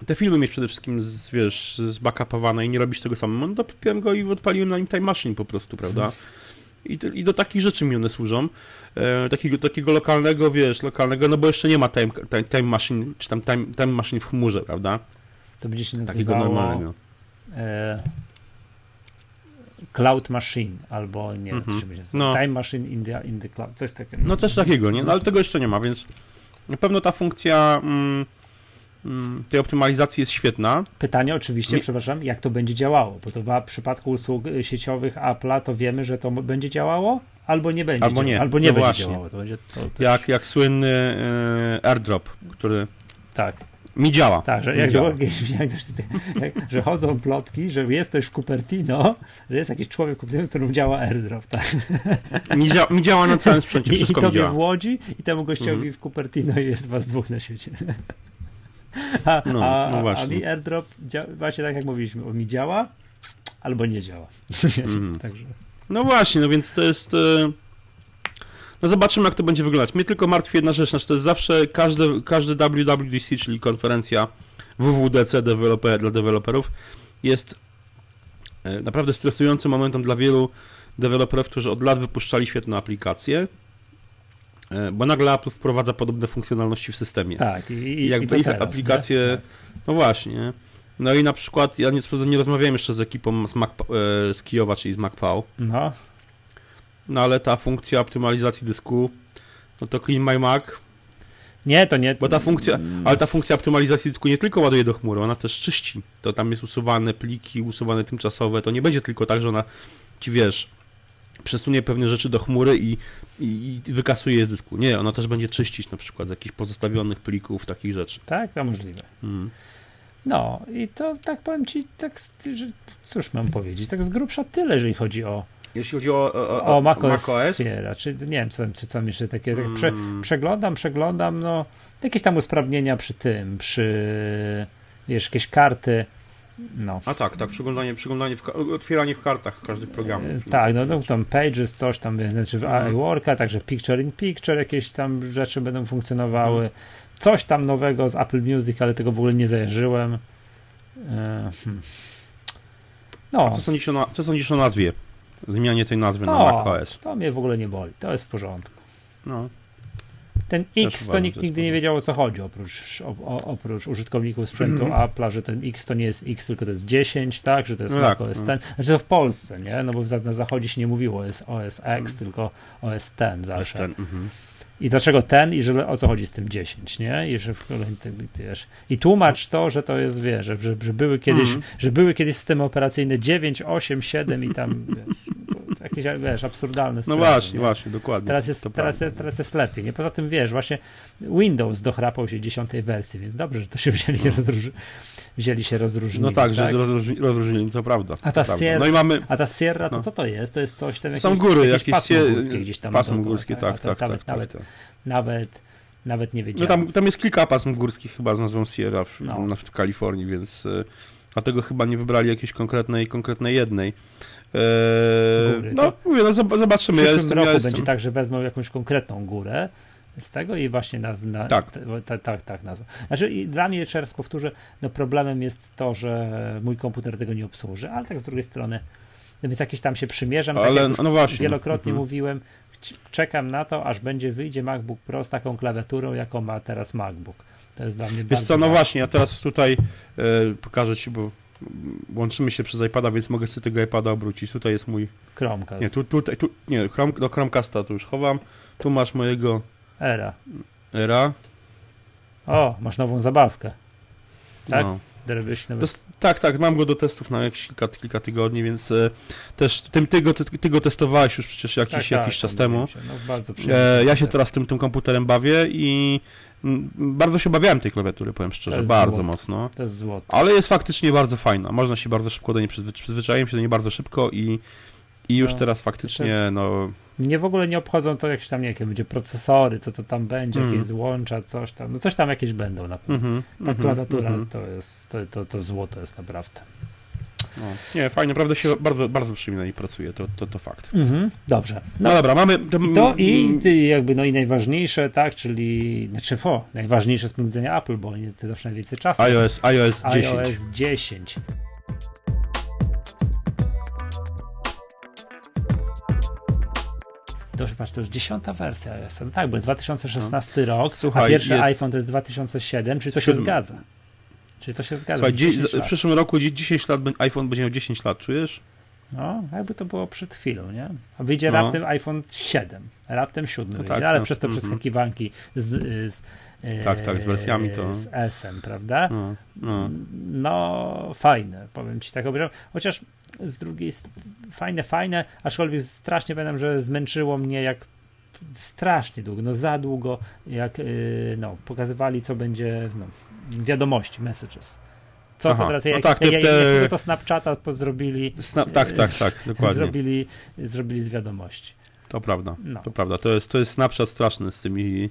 te filmy mieć przede wszystkim z, wiesz, zbackupowane i nie robić tego samemu, no to podpiąłem go i odpaliłem na nim Time Machine po prostu, prawda? I, I, do takich rzeczy mi one służą. E, takiego, takiego lokalnego, wiesz, lokalnego, no bo jeszcze nie ma Time, time, time Machine, czy tam time, time Machine w chmurze, prawda? To będzie się nazywało... Takiego normalnego. E, Cloud Machine, albo nie wiem, mm -hmm. się będzie no. Time Machine in the, in the Cloud, coś takiego. No coś takiego, nie? No, ale tego jeszcze nie ma, więc na pewno ta funkcja mm, mm, tej optymalizacji jest świetna. Pytanie oczywiście, przepraszam, jak to będzie działało, bo to w przypadku usług sieciowych Apple'a to wiemy, że to będzie działało, albo nie będzie albo nie, albo nie no będzie właśnie. działało. To będzie to jak, jak słynny y, AirDrop, który tak mi działa. Tak, że, jak, działa. że chodzą plotki, że jest ktoś w Cupertino, że jest jakiś człowiek w Cupertino, którym działa airdrop. Tak. Mi, dzia mi działa na całym sprzęcie, I, i tobie w Łodzi i temu gościowi mhm. w Cupertino jest was dwóch na świecie. A, no, a, no a mi airdrop, właśnie tak jak mówiliśmy, mi działa albo nie działa. Mhm. Także. No właśnie, no więc to jest... E, no zobaczymy, jak to będzie wyglądać. Mnie tylko martwi jedna rzecz, znaczy to jest zawsze każdy, każdy WWDC, czyli konferencja WWDC dla deweloperów, jest e, naprawdę stresującym momentem dla wielu deweloperów, którzy od lat wypuszczali świetne aplikacje, e, bo nagle Apple wprowadza podobne funkcjonalności w systemie. Tak, i, i jakby ich teraz, aplikacje, nie? Tak. no właśnie. No i na przykład, ja nie, nie rozmawiałem jeszcze z ekipą z, Mac, e, z Kijowa, czyli z MacPow. No no ale ta funkcja optymalizacji dysku, no to Clean My Mac. Nie, to nie. Bo ta funkcja, ale ta funkcja optymalizacji dysku nie tylko ładuje do chmury, ona też czyści. To tam jest usuwane pliki, usuwane tymczasowe. To nie będzie tylko tak, że ona ci wiesz, przesunie pewne rzeczy do chmury i, i, i wykasuje je z dysku. Nie, ona też będzie czyścić na przykład z jakichś pozostawionych plików, takich rzeczy. Tak, to możliwe. Mm. No i to tak powiem ci, tak, że, cóż mam powiedzieć, tak z grubsza tyle, jeżeli chodzi o jeśli chodzi o, o, o macOS, macOS? Sierra, czy nie wiem, co, czy co jeszcze takie, tak prze, przeglądam, przeglądam, no jakieś tam usprawnienia przy tym, przy wiesz, jakieś karty, no. A tak, tak, przeglądanie, przeglądanie w, otwieranie w kartach każdych programów. E, tak, no, no tam Pages, coś tam, znaczy w mhm. iWorka, także Picture in Picture, jakieś tam rzeczy będą funkcjonowały. Mhm. Coś tam nowego z Apple Music, ale tego w ogóle nie zajarzyłem. E, hmm. No. A co sądzisz, o, co sądzisz o nazwie? Zmianie tej nazwy na macOS. To mnie w ogóle nie boli, to jest w porządku. No. Ten X to nikt nigdy nie wiedział o co chodzi, oprócz, o, oprócz użytkowników sprzętu mm -hmm. Apple, że ten X to nie jest X, tylko to jest 10, tak, że to jest no tak, OS no. Znaczy to w Polsce, nie? No bo na zachodzie się nie mówiło OS, OS X, mm. tylko OS X zawsze. Ten, mm -hmm. I dlaczego ten i że o co chodzi z tym 10, nie? I że wiesz, i tłumacz to, że to jest, wiesz, że, że, były kiedyś, mm. że były kiedyś systemy operacyjne 9, 8, 7 i tam wiesz, jakieś, wiesz, absurdalne No sprawy, właśnie, nie? właśnie, dokładnie. Teraz jest, teraz, teraz jest lepiej, nie? Poza tym, wiesz, właśnie Windows dochrapał się dziesiątej wersji, więc dobrze, że to się wzięli, no. rozróż... wzięli się rozróżnili. No tak, tak? że rozróżni, rozróżnili, to prawda. A ta, Sierra, no i mamy... a ta Sierra, to no. co to jest? To jest coś tam, jakieś, Są góry, jakieś, jakieś pasmo górskie gdzieś tam. Pasmo górskie, tak, tak, tak, tak, nawet, tak, nawet nawet nie wiedziałem. No tam, tam jest kilka pasm górskich chyba z nazwą Sierra w, no. w Kalifornii, więc e, dlatego chyba nie wybrali jakiejś konkretnej, konkretnej jednej. Eee, no, mówię, no zobaczymy. W przyszłym ja jestem, roku ja jestem... będzie tak, że wezmą jakąś konkretną górę z tego i właśnie naz, na, tak. tak, tak, tak nazwa. Znaczy i dla mnie jeszcze raz powtórzę, no problemem jest to, że mój komputer tego nie obsłuży, ale tak z drugiej strony, no więc jakieś tam się przymierzam, tak ale, jak no właśnie. wielokrotnie mhm. mówiłem, czekam na to, aż będzie wyjdzie MacBook Pro z taką klawiaturą, jaką ma teraz MacBook. To jest dla mnie Wiesz co, no ważne. właśnie, ja teraz tutaj e, pokażę Ci, bo łączymy się przez iPada, więc mogę sobie tego iPada obrócić. Tutaj jest mój... Chromecast. Nie, tu, tutaj, tu, nie, Chrome, do Chromecasta tu już chowam. Tu masz mojego... Era. Era. O, masz nową zabawkę. Tak? No. tak, tak, mam go do testów na jakieś kilka, kilka tygodni, więc e, też tym, ty, go, ty, ty go testowałeś już przecież jakiś, tak, jakiś tak, czas temu. Się, no, bardzo e, ja się teraz tym, tym komputerem bawię i bardzo się bawiałem tej klawiatury, powiem szczerze, bardzo mocno. To jest. Ale jest faktycznie bardzo fajna. Można się bardzo szybko do niej przyzwyczaić, przyzwyczaiłem się do niej bardzo szybko i, i już no, teraz faktycznie, no... Mnie w ogóle nie obchodzą to jakieś tam, jakie będzie procesory, co to tam będzie, mm. jakieś złącza, coś tam, no coś tam jakieś będą na pewno. Mm -hmm, Ta klawiatura mm -hmm. to jest, to, to, to złoto jest naprawdę. No. Nie, fajnie, naprawdę się bardzo, bardzo przyjemnie i pracuje, to, to, to fakt. Mhm, dobrze. No, no, dobra, mamy... To, I to i jakby no i najważniejsze, tak, czyli, znaczy o, najważniejsze z punktu widzenia Apple, bo oni to zawsze najwięcej czasu. iOS, iOS 10. iOS 10. Dobrze, patrz, to już dziesiąta wersja jest. No tak, bo jest 2016 no. rok, Słuchaj, a pierwszy jest... iPhone to jest 2007, czyli to się zgadza. Czyli to się zgadza. Słuchaj, w przyszłym roku 10 lat iPhone będzie miał 10 lat, czujesz? No, jakby to było przed chwilą, nie? A wyjdzie no. raptem iPhone 7, raptem 7 no wyjdzie, tak, ale no. przez to mm -hmm. przeskakiwanki z, z tak, tak, z wersjami to. Z S-em, prawda? No, no. no fajne, powiem ci tak obejrzałem. Chociaż z drugiej fajne, fajne, aczkolwiek strasznie pamiętam, że zmęczyło mnie jak strasznie długo, no za długo, jak yy, no, pokazywali, co będzie, no, wiadomości, messages. Co Aha, to teraz? No jak, tak, te, jak, jakiego to Snapchata zrobili? Snap, tak, tak, tak, dokładnie. Zrobili, zrobili z wiadomości. To prawda, no. to prawda. To jest, to jest Snapchat straszny z tymi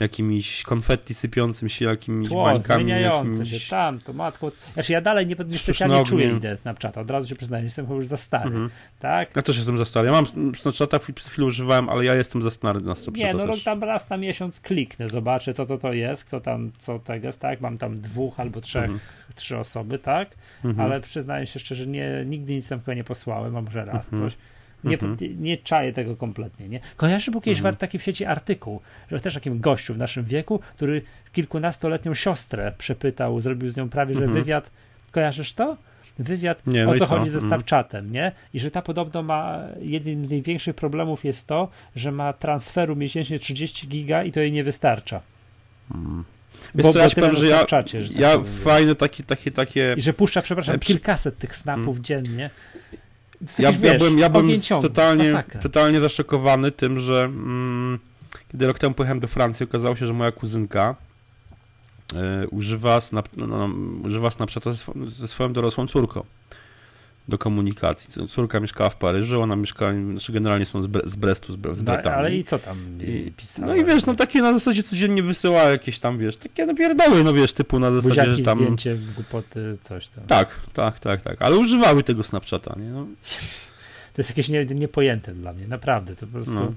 jakimiś konfetti sypiącym się, jakimiś Tło, bańkami. zmieniające jakimiś... się, tam, to matko. Znaczy ja dalej nie, nie specjalnie czuję ideę Snapchata, od razu się przyznaję, jestem chyba już za stary, mhm. tak? Ja też jestem za stary. Ja mam Snapchata, przed chwilą używałem, ale ja jestem za stary na Snapchata Nie, no też. tam raz na miesiąc kliknę, zobaczę co to to jest, kto tam, co tego jest, tak? Mam tam dwóch albo trzech, mhm. trzy osoby, tak? Mhm. Ale przyznaję się szczerze, nie, nigdy nic tam chyba nie posłałem, a może raz coś. Nie, -hmm. nie czaję tego kompletnie. Nie? Kojarzysz, był kiedyś -hmm. taki w sieci artykuł, że też takim gościu w naszym wieku, który kilkunastoletnią siostrę przepytał, zrobił z nią prawie, że -hmm. wywiad. Kojarzysz to? Wywiad, nie, no o co chodzi ze mhm. Snapchatem, nie? I że ta podobno ma, jednym z największych problemów jest to, że ma transferu miesięcznie 30 giga i to jej nie wystarcza. Mm. Wiesz bo, co, ja ci powiem, że ja, że ja tak fajne takie, takie, takie... I że puszcza, przepraszam, kilkaset tych snapów mm. dziennie. Ja, wiesz, ja byłem, ja byłem totalnie, totalnie zaszokowany tym, że mm, kiedy rok temu pojechałem do Francji, okazało się, że moja kuzynka y, używa, snap, no, no, używa Snapchata ze, ze swoją dorosłą córką do komunikacji. Córka mieszkała w Paryżu, ona mieszkała, znaczy generalnie są z, Bre z Brestu, z, Bre z Bretanii. ale i co tam pisała? No i wiesz, no takie na zasadzie codziennie wysyła jakieś tam, wiesz, takie no pierdoły, no wiesz, typu na zasadzie, Buziaki, że tam... zdjęcie, głupoty, coś tam. Tak, tak, tak, tak, ale używały tego Snapchata, nie? No. To jest jakieś nie, niepojęte dla mnie, naprawdę, to po prostu... No.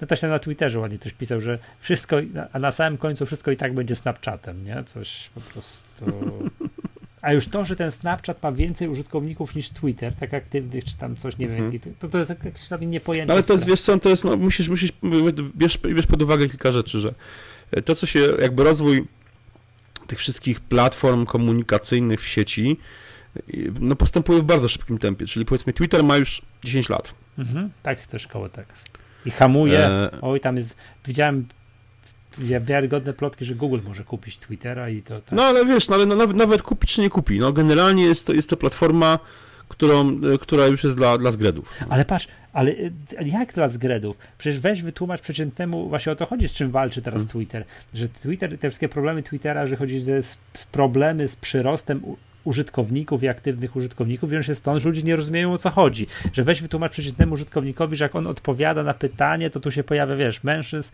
No też na Twitterze ładnie ktoś pisał, że wszystko, a na samym końcu wszystko i tak będzie Snapchatem, nie? Coś po prostu... A już to, że ten Snapchat ma więcej użytkowników niż Twitter, tak aktywnych, czy tam coś, nie wiem, mhm. to, to jest jakieś dla mnie niepojęte. Ale to jest, wiesz co, to jest, no, musisz, musisz, bierz, bierz pod uwagę kilka rzeczy, że to, co się, jakby rozwój tych wszystkich platform komunikacyjnych w sieci, no postępuje w bardzo szybkim tempie, czyli powiedzmy Twitter ma już 10 lat. Mhm, tak, też koło tak. I hamuje, e... oj, tam jest, widziałem wiarygodne plotki, że Google może kupić Twittera i to tak. No ale wiesz, no, ale no, nawet, nawet kupić czy nie kupi. No generalnie jest to, jest to platforma, którą, e, która już jest dla, dla zgredów. Ale patrz, ale e, jak dla zgredów? Przecież weź wytłumacz przeciętnemu, właśnie o to chodzi, z czym walczy teraz hmm. Twitter, że Twitter, te wszystkie problemy Twittera, że chodzi z, z problemy z przyrostem użytkowników i aktywnych użytkowników wiąże się stąd, że ludzie nie rozumieją o co chodzi. Że weź wytłumacz przeciętnemu użytkownikowi, że jak on odpowiada na pytanie, to tu się pojawia, wiesz, mężczyzn,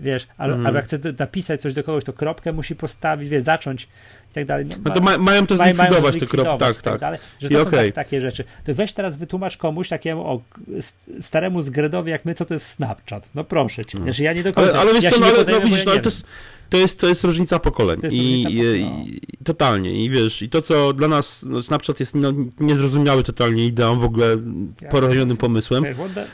wiesz, ale, mm. albo jak chce napisać coś do kogoś, to kropkę musi postawić, wiesz, zacząć i tak dalej. No to ma, mają to zlikwidować te kropki, tak, tak. tak. Dalej, że to I są okay. tak, takie rzeczy. To weź teraz wytłumacz komuś takiemu, o, staremu zgredowi jak my, co to jest Snapchat. No proszę cię. Mm. Znaczy, ja nie do końca. Ale, ale wiesz ja co, no, ale, no, widzisz, no, ale to jest, to jest, to jest różnica pokoleń. Jest I, różnica i, i, totalnie. I wiesz, i to, co dla nas no, Snapchat jest no, niezrozumiały totalnie ideą, w ogóle porażonym pomysłem,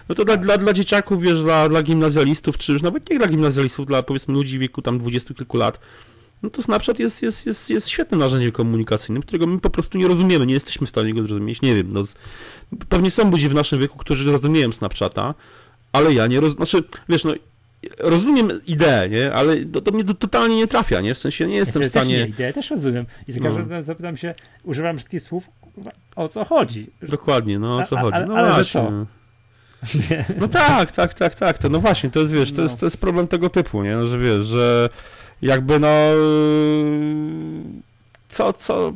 no to dla, dla, dla dzieciaków, wiesz, dla, dla gimnazjalistów, czy już nawet nie dla gimnazjalistów, dla powiedzmy ludzi w wieku tam dwudziestu kilku lat, no to Snapchat jest, jest, jest, jest świetnym narzędziem komunikacyjnym, którego my po prostu nie rozumiemy, nie jesteśmy w stanie go zrozumieć, nie wiem, no, pewnie są ludzie w naszym wieku, którzy rozumieją Snapchata, ale ja nie rozumiem, znaczy, wiesz, no rozumiem ideę, nie? ale to, to mnie to totalnie nie trafia, nie? W sensie nie jestem ja w stanie... Też ideę też rozumiem i za każdym razem no. zapytam się, używam wszystkich słów, o co chodzi? Dokładnie, no o co a, chodzi. No ale, właśnie. Co? No tak, tak, tak, tak, to no właśnie, to jest, wiesz, to, no. jest, to jest problem tego typu, nie? No, że wiesz, że jakby no co, co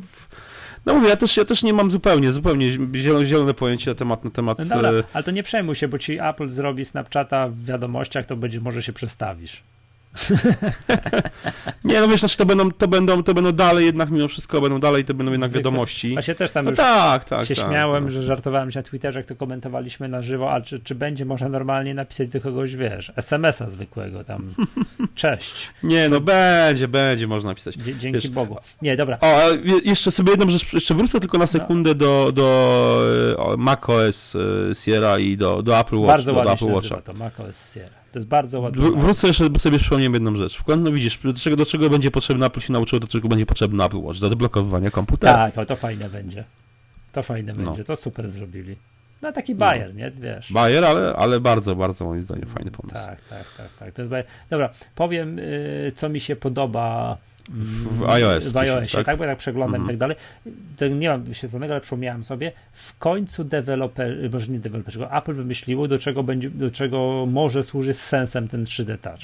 no mówię, ja też, ja też nie mam zupełnie, zupełnie zielone, zielone pojęcie na temat, na temat... No dobra, e, ale to nie przejmuj się, bo ci Apple zrobi Snapchata w wiadomościach, to będzie, może się przestawisz. nie, no wiesz, znaczy to będą, to będą, to będą dalej jednak mimo wszystko, będą dalej, to będą jednak wiadomości. A się też tam no już tak, tak, się tak, śmiałem, tak. że żartowałem się na Twitterze, jak to komentowaliśmy na żywo, a czy, czy będzie można normalnie napisać do kogoś, wiesz, SMS-a zwykłego tam, cześć. Nie, no będzie, będzie można napisać. Dzie dzięki wiesz, Bogu. Nie, dobra. O, jeszcze sobie jedną rzecz, jeszcze wrócę tylko na no. sekundę no. do, do macOS e, Sierra i do, do Apple Watch. Bardzo ładnie do Apple się Watcha. to macOS Sierra. To jest bardzo ładne. Wrócę jeszcze, bo sobie przypomniałem jedną rzecz. W końcu, no widzisz, do czego, do czego będzie potrzebny Apple się nauczyło, do czego będzie potrzebny Apple Watch, do deblokowywania komputera. Tak, o, to fajne będzie. To fajne no. będzie, to super zrobili. No taki Bayer, no. nie? Wiesz. Bayer, ale, ale bardzo, bardzo moim zdaniem fajny pomysł. Tak, tak, tak, tak. To jest Bayer. Dobra, powiem, y, co mi się podoba w iOS. W iOSie, tak? tak? Bo jak przeglądam mm. i tak dalej, to nie mam wyświetlonego, ale przypomniałem sobie, w końcu deweloper, może nie deweloper, Apple wymyśliło, do czego, będzie, do czego może służyć z sensem ten 3D Touch.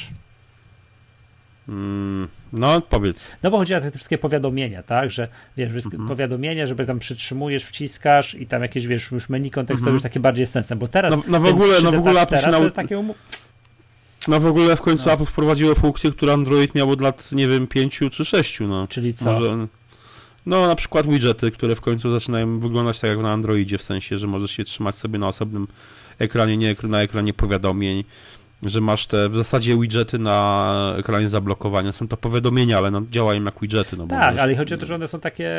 Mm, no, powiedz. No bo chodzi o te wszystkie powiadomienia, tak, że wiesz, mm-hmm. powiadomienia, żeby tam przytrzymujesz, wciskasz i tam jakieś, wiesz, już menu kontekstowe mm-hmm. już takie bardziej sensem, bo teraz no, no w ogóle, no w ogóle teraz to jest takie um... No w ogóle w końcu no. Apple wprowadziło funkcję, która Android miał od lat, nie wiem, pięciu czy sześciu, no. Czyli co? Może, no na przykład widgety, które w końcu zaczynają wyglądać tak jak na Androidzie, w sensie, że możesz je trzymać sobie na osobnym ekranie, nie na ekranie powiadomień, że masz te w zasadzie widgety na ekranie zablokowania. Są to powiadomienia, ale no, działają jak widgety. No, tak, możesz... ale chodzi o to, że one są takie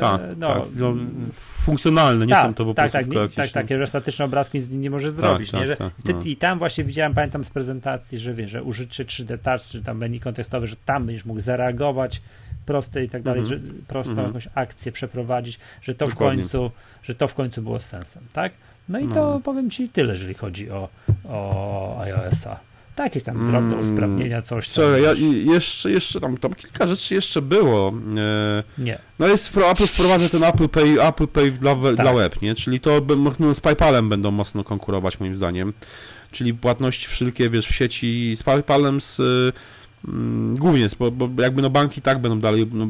tak, no, tak, no, funkcjonalne, nie tak, są to po tak, prostu tak, jakieś... Tak, takie, że statyczne obrazki z nim nie możesz zrobić. nie? Że tak, no. I tam właśnie widziałem, pamiętam z prezentacji, że wiesz, że użycie 3D Touch, czy tam menu kontekstowe, że tam będziesz mógł zareagować proste i tak dalej, mm -hmm. że prostą mm -hmm. jakąś akcję przeprowadzić, że to Dokładnie. w końcu, że to w końcu było sensem, tak? No i no. to powiem ci tyle, jeżeli chodzi o, o iOS-a. Tak, jakieś tam drobne mm, usprawnienia, coś. Co, ja, jeszcze, jeszcze tam, tam kilka rzeczy jeszcze było. E, nie. No jest, Apple wprowadza ten Apple Pay, Apple Pay dla, tak. dla web, nie? Czyli to no, z PayPalem będą mocno konkurować moim zdaniem. Czyli płatności wszelkie, wiesz, w sieci z PayPalem, z Mm, głównie, bo, jakby no banki tak będą dalej, no,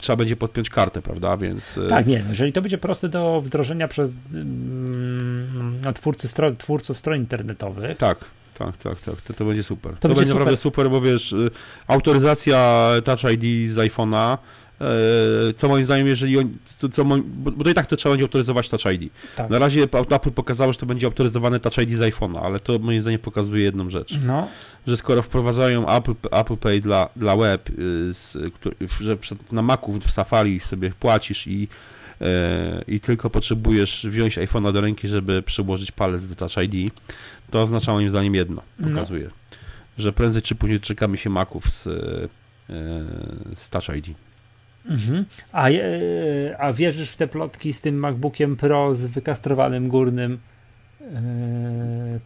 trzeba będzie podpiąć kartę, prawda, więc... E, tak, nie, jeżeli to będzie proste do wdrożenia przez mm, twórcy stron, twórców stron internetowych... Tak, tak, tak, tak, to, to będzie super. To, to będzie, będzie naprawdę super, bo wiesz, y, autoryzacja Touch ID z iPhone'a co moim zdaniem, jeżeli on, to, co, bo to i tak to trzeba będzie autoryzować Touch ID. Tak. Na razie Apple pokazało, że to będzie autoryzowane Touch ID z iPhone'a, ale to moim zdaniem pokazuje jedną rzecz, no. że skoro wprowadzają Apple, Apple Pay dla, dla web, y, z, że na Macu w Safari sobie płacisz i e, i tylko potrzebujesz wziąć iPhone'a do ręki, żeby przyłożyć palec do Touch ID, to oznacza moim zdaniem jedno, no. pokazuje, no. że prędzej czy później czekamy się Maców z, e, z Touch ID. Mhm. A, a wierzysz w te plotki z tym MacBookiem Pro z wykastrowanym górnym yy,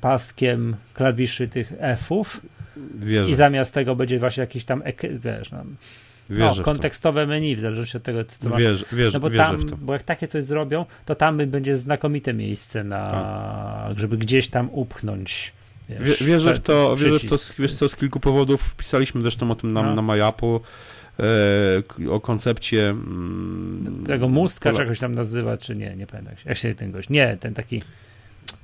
paskiem klawiszy tych F-ów? Wierzę. I zamiast tego będzie właśnie jakiś tam, wiesz, no, no, kontekstowe menu, w zależności od tego, co masz. Wierzę, wierzę, no bo, wierzę tam, bo jak takie coś zrobią, to tam będzie znakomite miejsce na, tak. żeby gdzieś tam upchnąć. Wiesz, wierzę w to, wierzę w to wiesz co, z kilku powodów. Pisaliśmy zresztą o tym na, no. na. E, o koncepcie... Mm, Tego Mustka pola... czegoś tam nazywa, czy nie, nie pamiętam. Jak się ten gość... Nie, ten taki...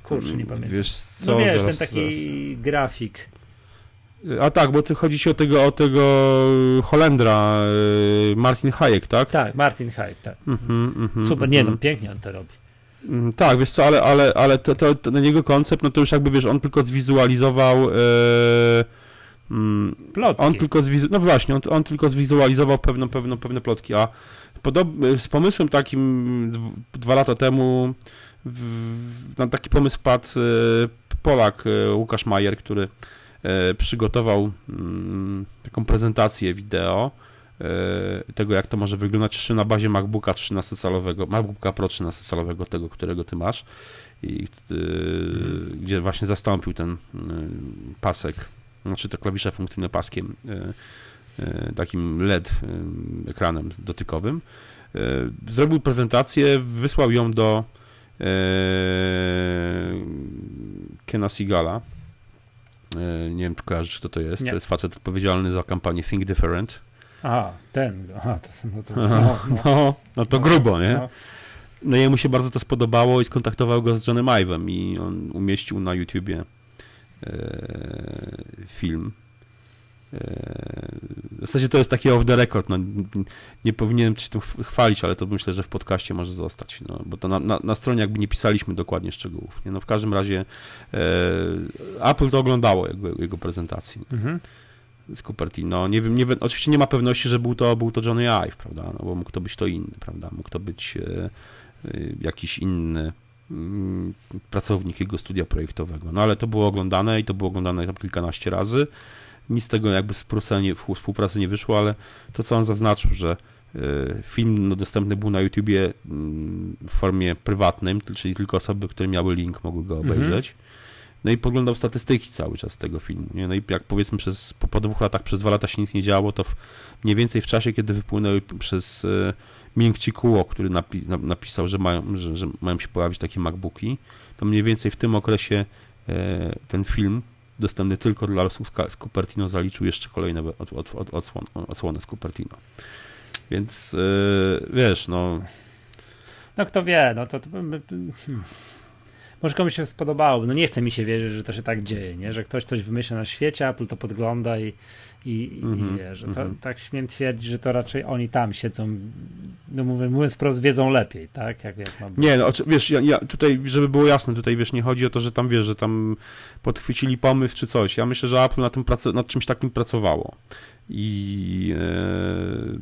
Kurczę, nie pamiętam. Wiesz co, no wiesz, zaraz, ten taki zaraz. grafik. A tak, bo ty chodzi ci o tego, o tego Holendra, e, Martin Hayek, tak? Tak, Martin Hayek, tak. Mm -hmm, mm -hmm, Super, nie mm -hmm. no, pięknie on to robi. Mm, tak, wiesz co, ale, ale, ale to, to, to, na niego koncept, no to już jakby, wiesz, on tylko zwizualizował... Yy Mm, plotki. On tylko zwizu- no właśnie, on, on, tylko zwizualizował pewne, pewne, pewne plotki, a podob- z pomysłem takim dwa lata temu w, na taki pomysł wpadł e, Polak e, Łukasz Majer, który e, przygotował mm, taką prezentację wideo tego, jak to może wyglądać jeszcze na bazie MacBooka 13-calowego, MacBooka Pro 13-calowego, tego, którego ty masz i hmm. gdzie właśnie zastąpił ten pasek znaczy te klawisze funkcyjne paskiem, e, e, takim LED e, ekranem dotykowym. Zrobił prezentację, wysłał ją do Kena Sigala. Nie wiem, czy kojarzysz, kto to jest. Nie. To jest facet odpowiedzialny za kampanię Think Different. Aha, ten. Aha, to, no, to, no, no. no, no to grubo, nie? No. no jemu się bardzo to spodobało i skontaktował go z Johnem Ive'em i on umieścił na YouTubie film. E, w zasadzie to jest taki off the record. No, nie powinienem się tym chwalić, ale to myślę, że w podcaście może zostać. No, bo to na, na, na stronie jakby nie pisaliśmy dokładnie szczegółów. Nie? No, w każdym razie e, Apple to oglądało jego, jego prezentacji. Mhm. Z Cupertino. Nie wiem, nie oczywiście nie ma pewności, że był to, był to Johnny Ive, prawda? No, bo mógł to być to inny, prawda? Mógł to być e, e, jakiś inny pracownik jego studia projektowego. No ale to było oglądane i to było oglądane tam kilkanaście razy. Nic z tego jakby współpracy nie wyszło, ale to co on zaznaczył, że e, film no, dostępny był na YouTubie mm, w formie prywatnym, czyli tylko osoby, które miały link mogły go mhm. obejrzeć. No i poglądał statystyki cały czas tego filmu. Nie? No i jak powiedzmy przez, po, po dwóch latach, przez dwa lata się nic nie działo, to w, mniej więcej w czasie, kiedy wypłynęły przez e, Miękci Kuo, który napi napisał, że mają, że, że, mają się pojawić takie MacBooki, to mniej więcej w tym okresie e, ten film dostępny tylko dla osób z Cupertino zaliczył jeszcze kolejne od, od, od, odsłon, odsłonę z Cupertino. Więc e, wiesz, no... No kto wie, no to... to hmm. Może komuś się spodobało. No nie chce mi się wierzyć, że to się tak dzieje, nie? Że ktoś coś wymyśla na świecie, Apple to podgląda i i, mm -hmm, i mhm, wie, że to, mm -hmm. tak śmiem twierdzić, że to raczej oni tam siedzą, no mówię, mówiąc wprost, wiedzą lepiej, tak? Jak, jak nie, no, wiesz, ja, ja, tutaj, żeby było jasne, tutaj wiesz, nie chodzi o to, że tam wiesz, że tam podchwycili pomysł czy coś. Ja myślę, że Apple na tym nad czymś takim pracowało. I e,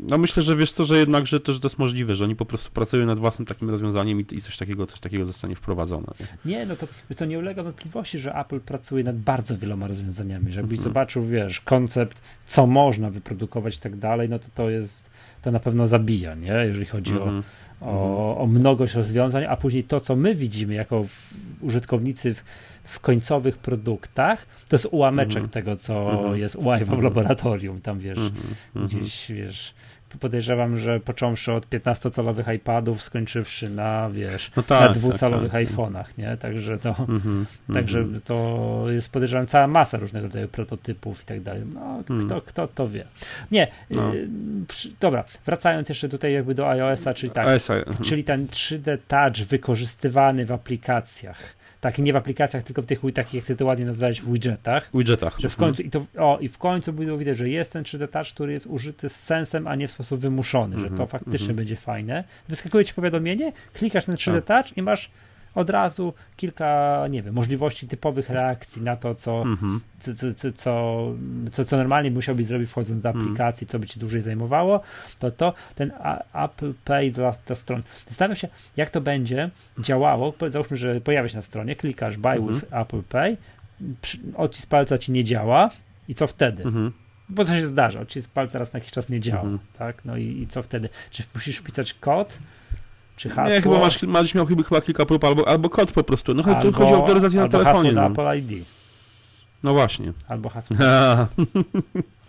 no myślę, że wiesz co, że jednak, że to, jest możliwe, że oni po prostu pracują nad własnym takim rozwiązaniem i, i coś takiego, coś takiego zostanie wprowadzone. Nie, no to, to nie ulega wątpliwości, że Apple pracuje nad bardzo wieloma rozwiązaniami, że jakbyś mm. zobaczył, wiesz, koncept, co można wyprodukować i tak dalej, no to to jest, to na pewno zabija, nie, jeżeli chodzi mm -hmm. o, o, o mnogość rozwiązań, a później to, co my widzimy jako użytkownicy w, w końcowych produktach, to jest ułameczek mm -hmm. tego, co mm -hmm. jest UI w laboratorium. Tam wiesz, gdzieś wiesz podejrzewam, że począwszy od 15-calowych iPadów, skończywszy na, wiesz, no tak, na tak, dwucalowych tak, tak. iPhone'ach, nie? Także to, mm -hmm, także mm -hmm. to jest podejrzewam cała masa różnego rodzaju prototypów i tak dalej. No, mm. kto, kto to wie. Nie, no. y, przy, dobra, wracając jeszcze tutaj jakby do iOS-a, czyli tak, mhm. czyli ten 3D Touch wykorzystywany w aplikacjach, tak, nie w aplikacjach, tylko w tych takich, jak ty to ładnie nazwałeś, w widgetach. Widgetach. Że w końcu, mhm. i, to, o, i w końcu było widać, że jest ten 3D Touch, który jest użyty z sensem, a nie w sposób wymuszony, że to mhm, faktycznie mhm. będzie fajne. Wyskakuje ci powiadomienie, klikasz ten 3D tak. Touch i masz od razu kilka, nie wiem, możliwości typowych reakcji na to, co, mm-hmm. co, co, co, co, co, normalnie musiałbyś zrobić wchodząc do mhm. aplikacji, co by ci dłużej zajmowało, to to ten Apple Pay dla, dla stron. Zastanawiam się, jak to będzie działało. Załóżmy, że pojawia się na stronie, klikasz buy mm-hmm. with Apple Pay, odcisk palca ci nie działa i co wtedy? Mm-hmm bo to się zdarza, odcisk palca raz na jakiś czas nie działa, mhm. tak? No i, i, co wtedy? Czy musisz wpisać kod, czy hasło. Nie, chyba masz, masz miał chyba kilka prób, albo, albo kod po prostu. No albo, tu chodzi o autoryzację na telefonie. Albo hasło no. Apple ID. No właśnie. Albo hasło.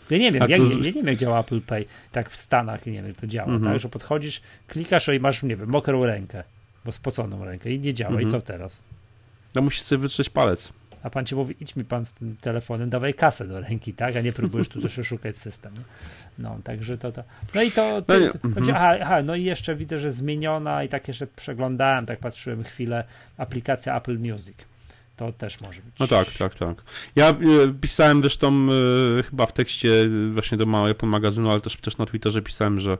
Ja nie wiem, ja, to... ja, nie wiem, jak działa Apple Pay tak w Stanach, nie wiem, jak to działa, mm -hmm. tak, że podchodzisz, klikasz i masz, nie wiem, mokrą rękę, bo spoconą rękę i nie działa. Mm -hmm. I co mhm. teraz? No musisz sobie wytrzeć palec a pan ci mówi, idź mi pan z tym telefonem, dawaj kasę do ręki, tak, a nie próbujesz tu też szukać system. No, także to, to. No i to, to, to, to mhm. aha, aha, no i jeszcze widzę, że zmieniona i tak jeszcze przeglądałem, tak patrzyłem chwilę, aplikacja Apple Music. To też może być. No tak, tak, tak. Ja y, pisałem zresztą y, chyba w tekście właśnie do małego magazynu, ale też, też na Twitterze pisałem, że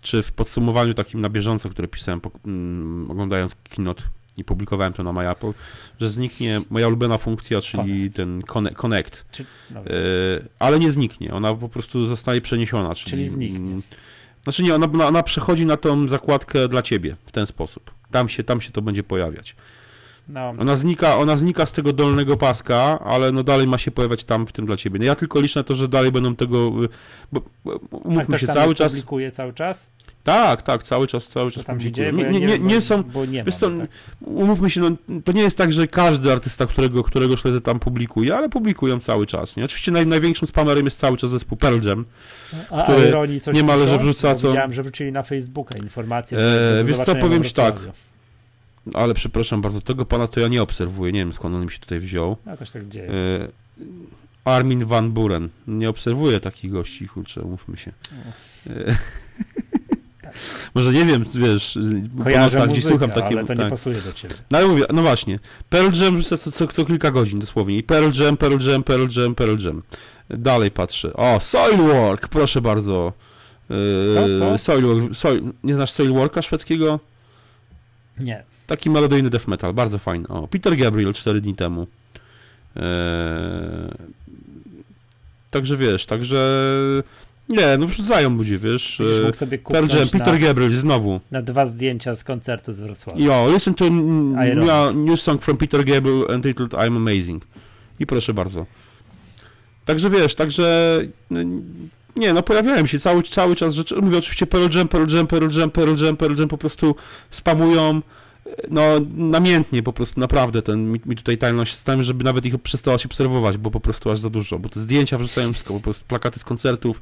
czy w podsumowaniu takim na bieżąco, które pisałem po, mm, oglądając keynote i publikowałem to na MyApple, że zniknie moja ulubiona funkcja, czyli connect. ten connect. Czy, no. ale nie zniknie, ona po prostu zostaje przeniesiona. Czyli, czyli zniknie. Znaczy nie, ona, ona przechodzi na tą zakładkę dla ciebie w ten sposób. Tam się, tam się to będzie pojawiać. No. Ona, znika, ona znika z tego dolnego paska, ale no dalej ma się pojawiać tam w tym dla ciebie. No ja tylko liczę na to, że dalej będą tego. Bo, bo, umówmy się cały czas. publikuje cały czas? Tak, tak, cały czas, cały czas. Tam się dzieje, nie, nie, nie, nie są. Bo nie mam, to, tak. Umówmy się, no, to nie jest tak, że każdy artysta, którego, którego śledzę tam publikuje, ale publikują cały czas. Nie? Oczywiście naj, największym spamerem jest cały czas zespół Pearl Jam, a, który a ironii, coś niemalże wrzuca co. Widziałem, że wrzucili na Facebooka informację. E, wiesz co, powiem ci tak. Ale przepraszam bardzo, tego pana to ja nie obserwuję. Nie wiem skąd on mi się tutaj wziął. Ja też tak dzieje. E, Armin Van Buren. Nie obserwuję takich gości, kurczę, umówmy się. E, Może nie wiem, wiesz, Kojarzę po nocach gdzieś słucham takie... ale to tak. nie pasuje do ciebie. No ale mówię, no właśnie, Pearl Jam co, co, co kilka godzin dosłownie. I Pearl Jam, Pearl Jam, Pearl Jam, Pearl Jam. Dalej patrzę. O, Soilwork, proszę bardzo. Yy, co? Soilwork, Soil, nie znasz Soilworka szwedzkiego? Nie. Taki melodyjny death metal, bardzo fajny. O, Peter Gabriel 4 dni temu. Eee, także wiesz, także nie, no wrzucają ludzie, wiesz. Będziesz mógł sobie kupić Jam, Peter Gabriel znowu. Na dwa zdjęcia z koncertu z Wrocławia. Jo, listen to new, new song from Peter Gabriel entitled I'm Amazing. I proszę bardzo. Także wiesz, także no, nie, no pojawiają się cały, cały czas rzeczy. Mówię oczywiście Pearl Jam, Pearl Jam, Pearl Jam, Pearl Jam, Pearl Jam po prostu spamują no namiętnie po prostu, naprawdę ten, mi, mi tutaj tajność z tym, żeby nawet ich przestała się obserwować, bo po prostu aż za dużo, bo te zdjęcia wrzucają wszystko, po prostu plakaty z koncertów,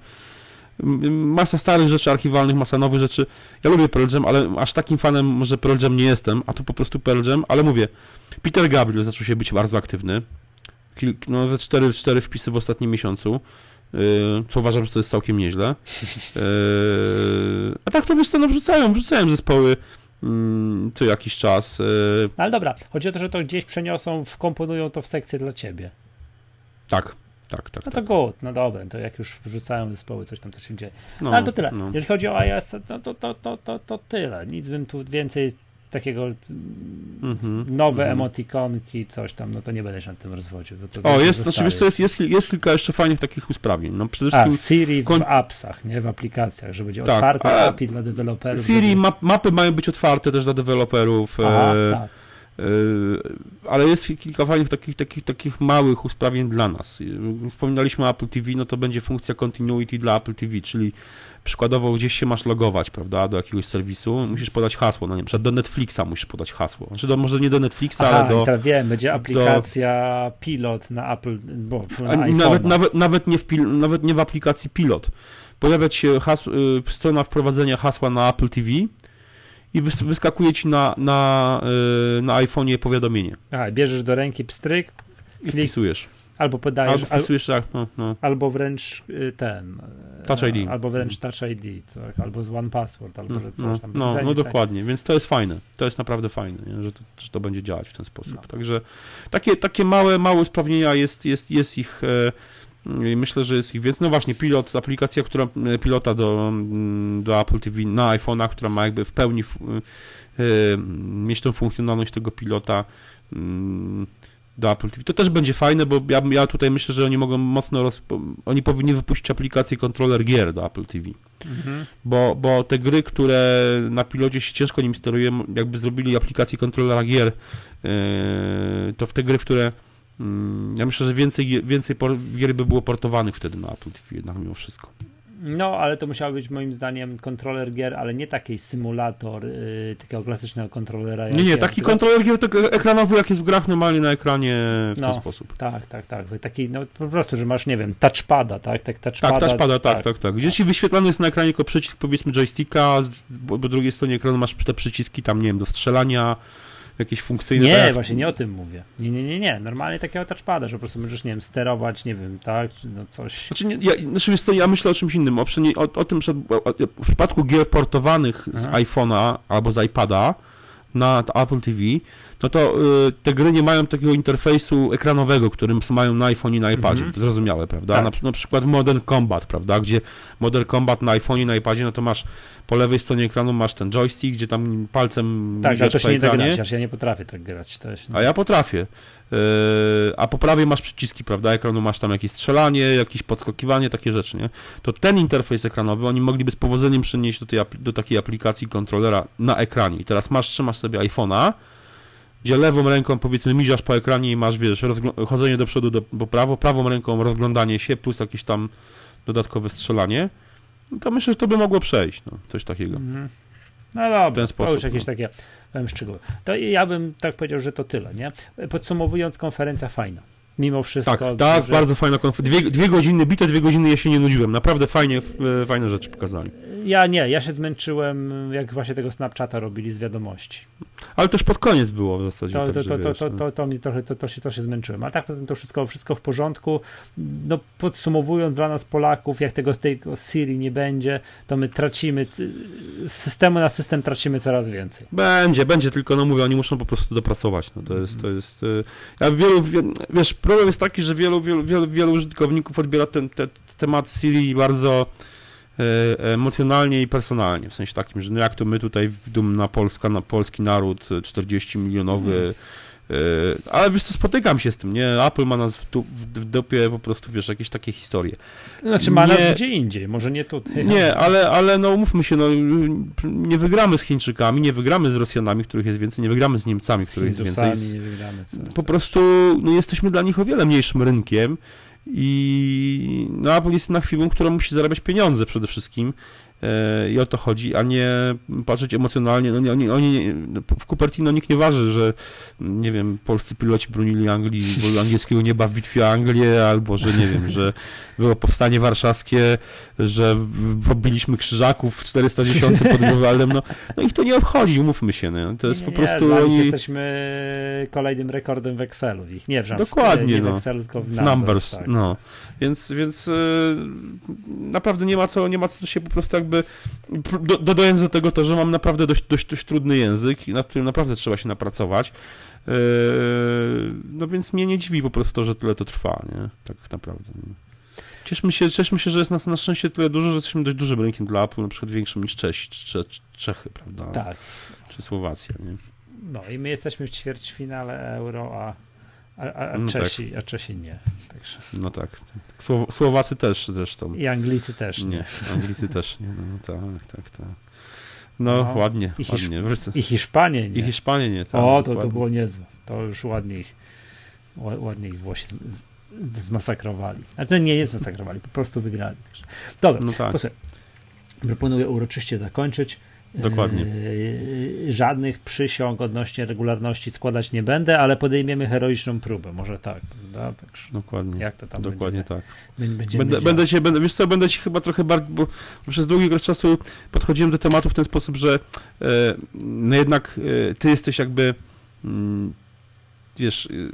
masa starych rzeczy archiwalnych, masa nowych rzeczy. Ja lubię Pearl Jam, ale aż takim fanem może Pearl Jam nie jestem, a tu po prostu Pearl Jam, ale mówię, Peter Gabriel zaczął się być bardzo aktywny, Kilk, no nawet cztery, cztery wpisy w ostatnim miesiącu, yy, co uważam, że to jest całkiem nieźle. Yy, a tak to wiesz co, no wrzucają, wrzucają zespoły mm, co jakiś czas. Yy. Ale dobra, chodzi o to, że to gdzieś przeniosą, wkomponują to w sekcję dla ciebie. Tak, tak, tak. No to tak. good, no dobra, to jak już wrzucają zespoły, coś tam też się dzieje. No, Ale to tyle. No. Jeżeli chodzi o iOS, no to, to, to, to, to tyle. Nic bym tu więcej takiego mm-hmm, nowe mm-hmm. emotikonki, coś tam, no to nie będę się nad tym rozwodził. o, jest, znaczy, wiesz, jest, jest, jest kilka jeszcze fajnych takich usprawnień. No, przede wszystkim... A, Siri w appsach, nie? W aplikacjach, że będzie tak, otwarte API dla deweloperów. Siri, map, mapy mają być otwarte też dla deweloperów. Aha, e, tak. Ale jest kilka fajnych takich, takich, takich małych usprawnień dla nas. Wspominaliśmy o Apple TV, no to będzie funkcja continuity dla Apple TV, czyli przykładowo gdzieś się masz logować, prawda, do jakiegoś serwisu, musisz podać hasło, no nie, przykład do Netflixa musisz podać hasło. Znaczy do, może nie do Netflixa, Aha, ale do... teraz wiem, będzie aplikacja do... Pilot na Apple, bo na nawet, nawet, nawet, nie w pil, nawet nie w aplikacji Pilot. Pojawia się strona wprowadzenia hasła na Apple TV, i wyskakuje ci na, na, y, na iPhone'ie powiadomienie. A, bierzesz do ręki pstryk, i wpisujesz. Albo podajesz. Albo wpisujesz, tak, no, no. Albo wręcz y, ten. Touch ID. Albo wręcz Touch ID, tak, albo z One Password, albo że coś tam. No, no, no dokładnie, więc to jest fajne. To jest naprawdę fajne, nie? Że, to, że to będzie działać w ten sposób. No. Także takie, takie małe, małe usprawnienia jest, jest, jest ich. E, i myślę, że jest ich więcej. No właśnie, pilot, aplikacja, która e, pilota do, mm, do Apple TV na iPhone'a, która ma jakby w pełni y, mieć tą funkcjonalność tego pilota y, do Apple TV. To też będzie fajne, bo ja, ja tutaj myślę, że oni mogą mocno roz... oni powinni wypuścić aplikację kontroler gier do Apple TV. Mhm. Bo, bo te gry, które na pilocie się ciężko nim steruje, jakby zrobili aplikację kontrolera gier, yy, to w te gry, w które Mm, ja myślę, że więcej, więcej gier by było portowanych wtedy na Apple TV jednak mimo wszystko. No, ale to musiał być moim zdaniem kontroler gier, ale nie taki symulator yy, takiego klasycznego kontrolera. Nie, nie, taki tylko... kontroler gier tak ekranowy, jak jest w grach normalnie na ekranie w no, ten sposób. Tak, tak, tak. Taki, no po prostu, że masz, nie wiem, touchpada, tak? Tak, touchpada, tak, touchpada, tak, tak, tak. tak. Gdzie tak. ci wyświetlany jest na ekranie tylko przycisk, powiedzmy, joysticka, bo po drugiej stronie ekranu masz te przyciski tam, nie wiem, do strzelania, jakieś funkcyjne... Nie, tak właśnie nie o tym mówię. Nie, nie, nie, nie. Normalnie takiego touchpada, że po prostu możesz, nie wiem, sterować, nie wiem, tak, no coś... Znaczy, nie, ja, znaczy wiesz co, ja myślę o czymś innym. O, o, o tym, że w przypadku gier portowanych z iPhone'a albo z iPada na Apple TV, no to y, te gry nie mają takiego interfejsu ekranowego, którym mają na iPhone i na iPadzie. -hmm. Zrozumiałe, prawda? Tak. Na, na, przykład Modern Combat, prawda? Gdzie Modern Combat na iPhone i na iPadzie, no to masz po lewej stronie ekranu masz ten joystick, gdzie tam palcem Tak, ale to się nie da grać, ja nie potrafię tak grać. A ja potrafię. Yy, a po prawej masz przyciski, prawda, ekranu masz tam jakieś strzelanie, jakieś podskakiwanie, takie rzeczy, nie? To ten interfejs ekranowy oni mogliby z powodzeniem przenieść do, tej, do takiej aplikacji kontrolera na ekranie. I teraz masz, trzymasz sobie iPhone'a, gdzie lewą ręką powiedzmy miziasz po ekranie i masz, wiesz, chodzenie do przodu, do, do prawo, prawą ręką rozglądanie się, plus jakieś tam dodatkowe strzelanie, no to myślę, że to by mogło przejść, no, coś takiego. Mhm. No dobra, ten sposób, to już jakieś no. takie szczegóły. To ja bym tak powiedział, że to tyle, nie? Podsumowując, konferencja fajna mimo wszystko. Tak, tak że... bardzo fajna konferencja. Dwie, dwie godziny, bite dwie godziny ja się nie nudziłem. Naprawdę fajnie, fajne rzeczy pokazali. Ja nie, ja się zmęczyłem, jak właśnie tego Snapchata robili z wiadomości. Ale też pod koniec było w zasadzie. To, tak, to, to, to, to, to, mi trochę, to, to, się, to się zmęczyłem. A tak poza tym to wszystko, wszystko w porządku. No, podsumowując dla nas Polaków, jak tego, tego Siri nie będzie, to my tracimy, z systemu na system tracimy coraz więcej. Będzie, będzie, tylko no mówię, oni muszą po prostu dopracować. No, to jest, to jest, y, ja wielu, wiesz, problem jest taki, że wielu, wielu, wielu, wielu użytkowników odbiera ten, temat Siri bardzo e, emocjonalnie i personalnie, w sensie takim, że no jak to my tutaj dumna Polska, na polski naród, 40 milionowy mm E, ale wiesz co, spotykam się z tym, nie? Apple ma nas w, w dupie po prostu, wiesz, jakieś takie historie. Znaczy ma nie, nas gdzie indziej, może nie tutaj. Nie, ale, ale no umówmy się, no nie wygramy z Chińczykami, nie wygramy z Rosjanami, których jest więcej, nie wygramy z Niemcami, z których jest więcej. Z, nie wygramy. Po prostu no, jesteśmy dla nich o wiele mniejszym rynkiem i no, Apple jest na chwilę, która musi zarabiać pieniądze przede wszystkim E, i o to chodzi, a nie patrzeć emocjonalnie. No, oni, oni, w Cupertino nikt nie waży, że nie wiem, polscy piloci bronili Anglii, bo angielskiego nieba w bitwie Anglię, albo że nie wiem, że było powstanie warszawskie, że pobiliśmy krzyżaków w 410 pod Grunwaldem, no, no ich to nie obchodzi, umówmy się, no. to jest nie, po prostu... Nie, oni... jesteśmy kolejnym rekordem w Excelu, ich nie wrząt, Dokładnie, nie no. w Excelu, tylko w Numbers. numbers tak. no. Więc, więc yy, naprawdę nie ma co, nie ma co się po prostu jakby do, dodając do tego to, że mam naprawdę dość, dość, dość trudny język, nad którym naprawdę trzeba się napracować. Yy, no więc mnie nie dziwi po prostu to, że tyle to trwa, nie? Tak naprawdę. Cieszmy się, cieszmy się, że jest nas na szczęście tyle dużo, że jesteśmy dość dużym rynkiem dla Apple, na przykład większym niż Czesi, Cze, Czechy, prawda? Tak. Czy Słowacja, nie? No i my jesteśmy w ćwierćfinale euro, a, a, a, no Czesi, tak. a Czesi nie. Także. No tak. Słowacy też zresztą. I Anglicy też nie. nie. Anglicy też nie, no tak, tak, tak. No, no, ładnie, I, Hisz ładnie. I Hiszpanie nie. I Hiszpanie nie. Tak, o, to, to było niezłe. To już ładnie ich, ładnie ich Włosi zmasakrowali. Znaczy nie, nie zmasakrowali, po prostu wygrali. Dobra, no tak. posłuchaj. Proponuję uroczyście zakończyć. Dokładnie. Yy, żadnych przysiąg odnośnie regularności składać nie będę, ale podejmiemy heroiczną próbę. Może tak, prawda? Także Dokładnie. Jak to tam Dokładnie tak. Będziemy będę, będę się, będę, wiesz co, będę ci chyba trochę bardziej, bo przez długi czasu podchodziłem do tematu w ten sposób, że e, no jednak e, ty jesteś jakby mm, wiesz, y,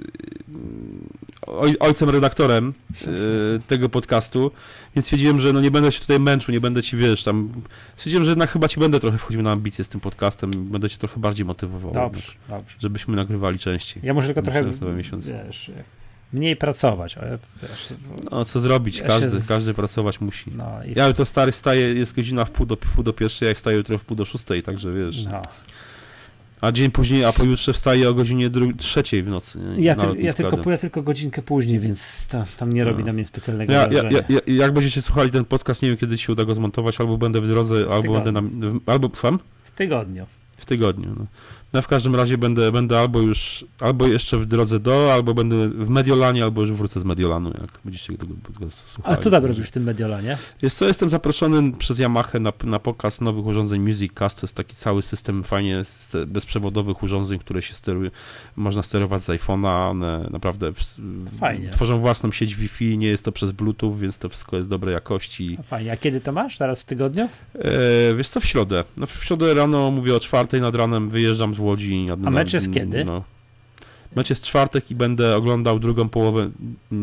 oj, ojcem redaktorem y, tego podcastu, więc stwierdziłem, że no nie będę się tutaj męczył, nie będę ci, wiesz, tam, stwierdziłem, że jednak chyba ci będę trochę wchodził na ambicje z tym podcastem, będę cię trochę bardziej motywował. Dobrze, dobrze. Żebyśmy nagrywali częściej. Ja muszę tylko trochę, wiesz, mniej pracować. Ale wiesz, no, co zrobić? Ja każdy, z... każdy pracować musi. No, Ja to stary wstaję, jest godzina w pół do, w pół do pierwszej, jak wstaję jutro w pół do szóstej, także wiesz. No. A dzień później, a pojutrze wstaje o godzinie trzeciej w nocy. Nie? Ja, ty, ja, tylko, ja tylko godzinkę później, więc to, tam nie robi no. na mnie specjalnego ja, wrażenia. Ja, ja, jak będziecie słuchali ten podcast, nie wiem kiedy się uda go zmontować, albo będę w drodze, w albo będę na... Albo, słucham? W tygodniu. W tygodniu. No. No w każdym razie będę, będę albo już, albo jeszcze w drodze do, albo będę w Mediolanie, albo już wrócę z Mediolanu, jak będziecie tego podcastu słuchali. A co tam robisz w tym Mediolanie? Jest co, jestem zaproszony przez Yamaha na, na pokaz nowych urządzeń Music Cast, to jest taki cały system fajnie bezprzewodowych urządzeń, które się steruje, można sterować z iPhone'a, one naprawdę fajnie. tworzą własną sieć Wi-Fi, nie jest to przez Bluetooth, więc to wszystko jest dobrej jakości. A fajnie, a kiedy to masz? Teraz w tygodniu? E, wiesz co, w środę. No w środę rano, mówię o czwartej nad ranem, wyjeżdżam z Łodzi. A mecz jest kiedy? No. Mecz jest czwartek i będę oglądał drugą połowę,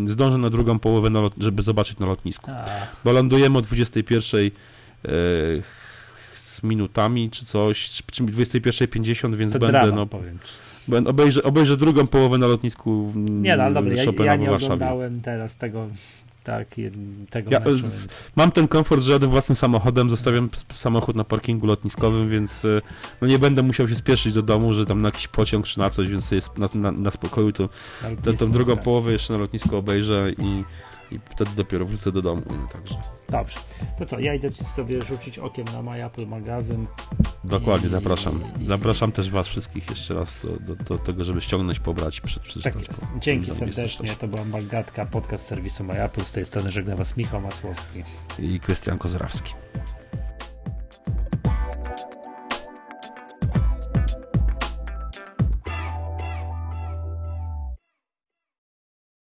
zdążę na drugą połowę, na lot, żeby zobaczyć na lotnisku. A. Bo lądujemy o 21 e, z minutami czy coś, czy 21.50, więc to będę, drama, no, powiem. Będę, obejrzę, obejrzę drugą połowę na lotnisku Nie no, dobra, ja, ja nie oglądałem teraz tego tak, tego ja, z, Mam ten komfort, że jadę własnym samochodem, zostawiam samochód na parkingu lotniskowym, więc e, no nie będę musiał się spieszyć do domu, że tam na jakiś pociąg czy na coś, więc jest na, na, na spokoju, to, to tą drugą połowę jeszcze na lotnisku obejrzę i i wtedy dopiero wrócę do domu. Także. Dobrze. To co, ja idę sobie rzucić okiem na My Apple magazyn. Dokładnie, i... zapraszam. Zapraszam też Was wszystkich jeszcze raz do, do, do tego, żeby ściągnąć, pobrać, przeczytać. Tak jest. Dzięki serdecznie. To była Magatka, podcast serwisu My Apple. Z tej strony żegna Was Michał Masłowski i Krystian Kozrawski.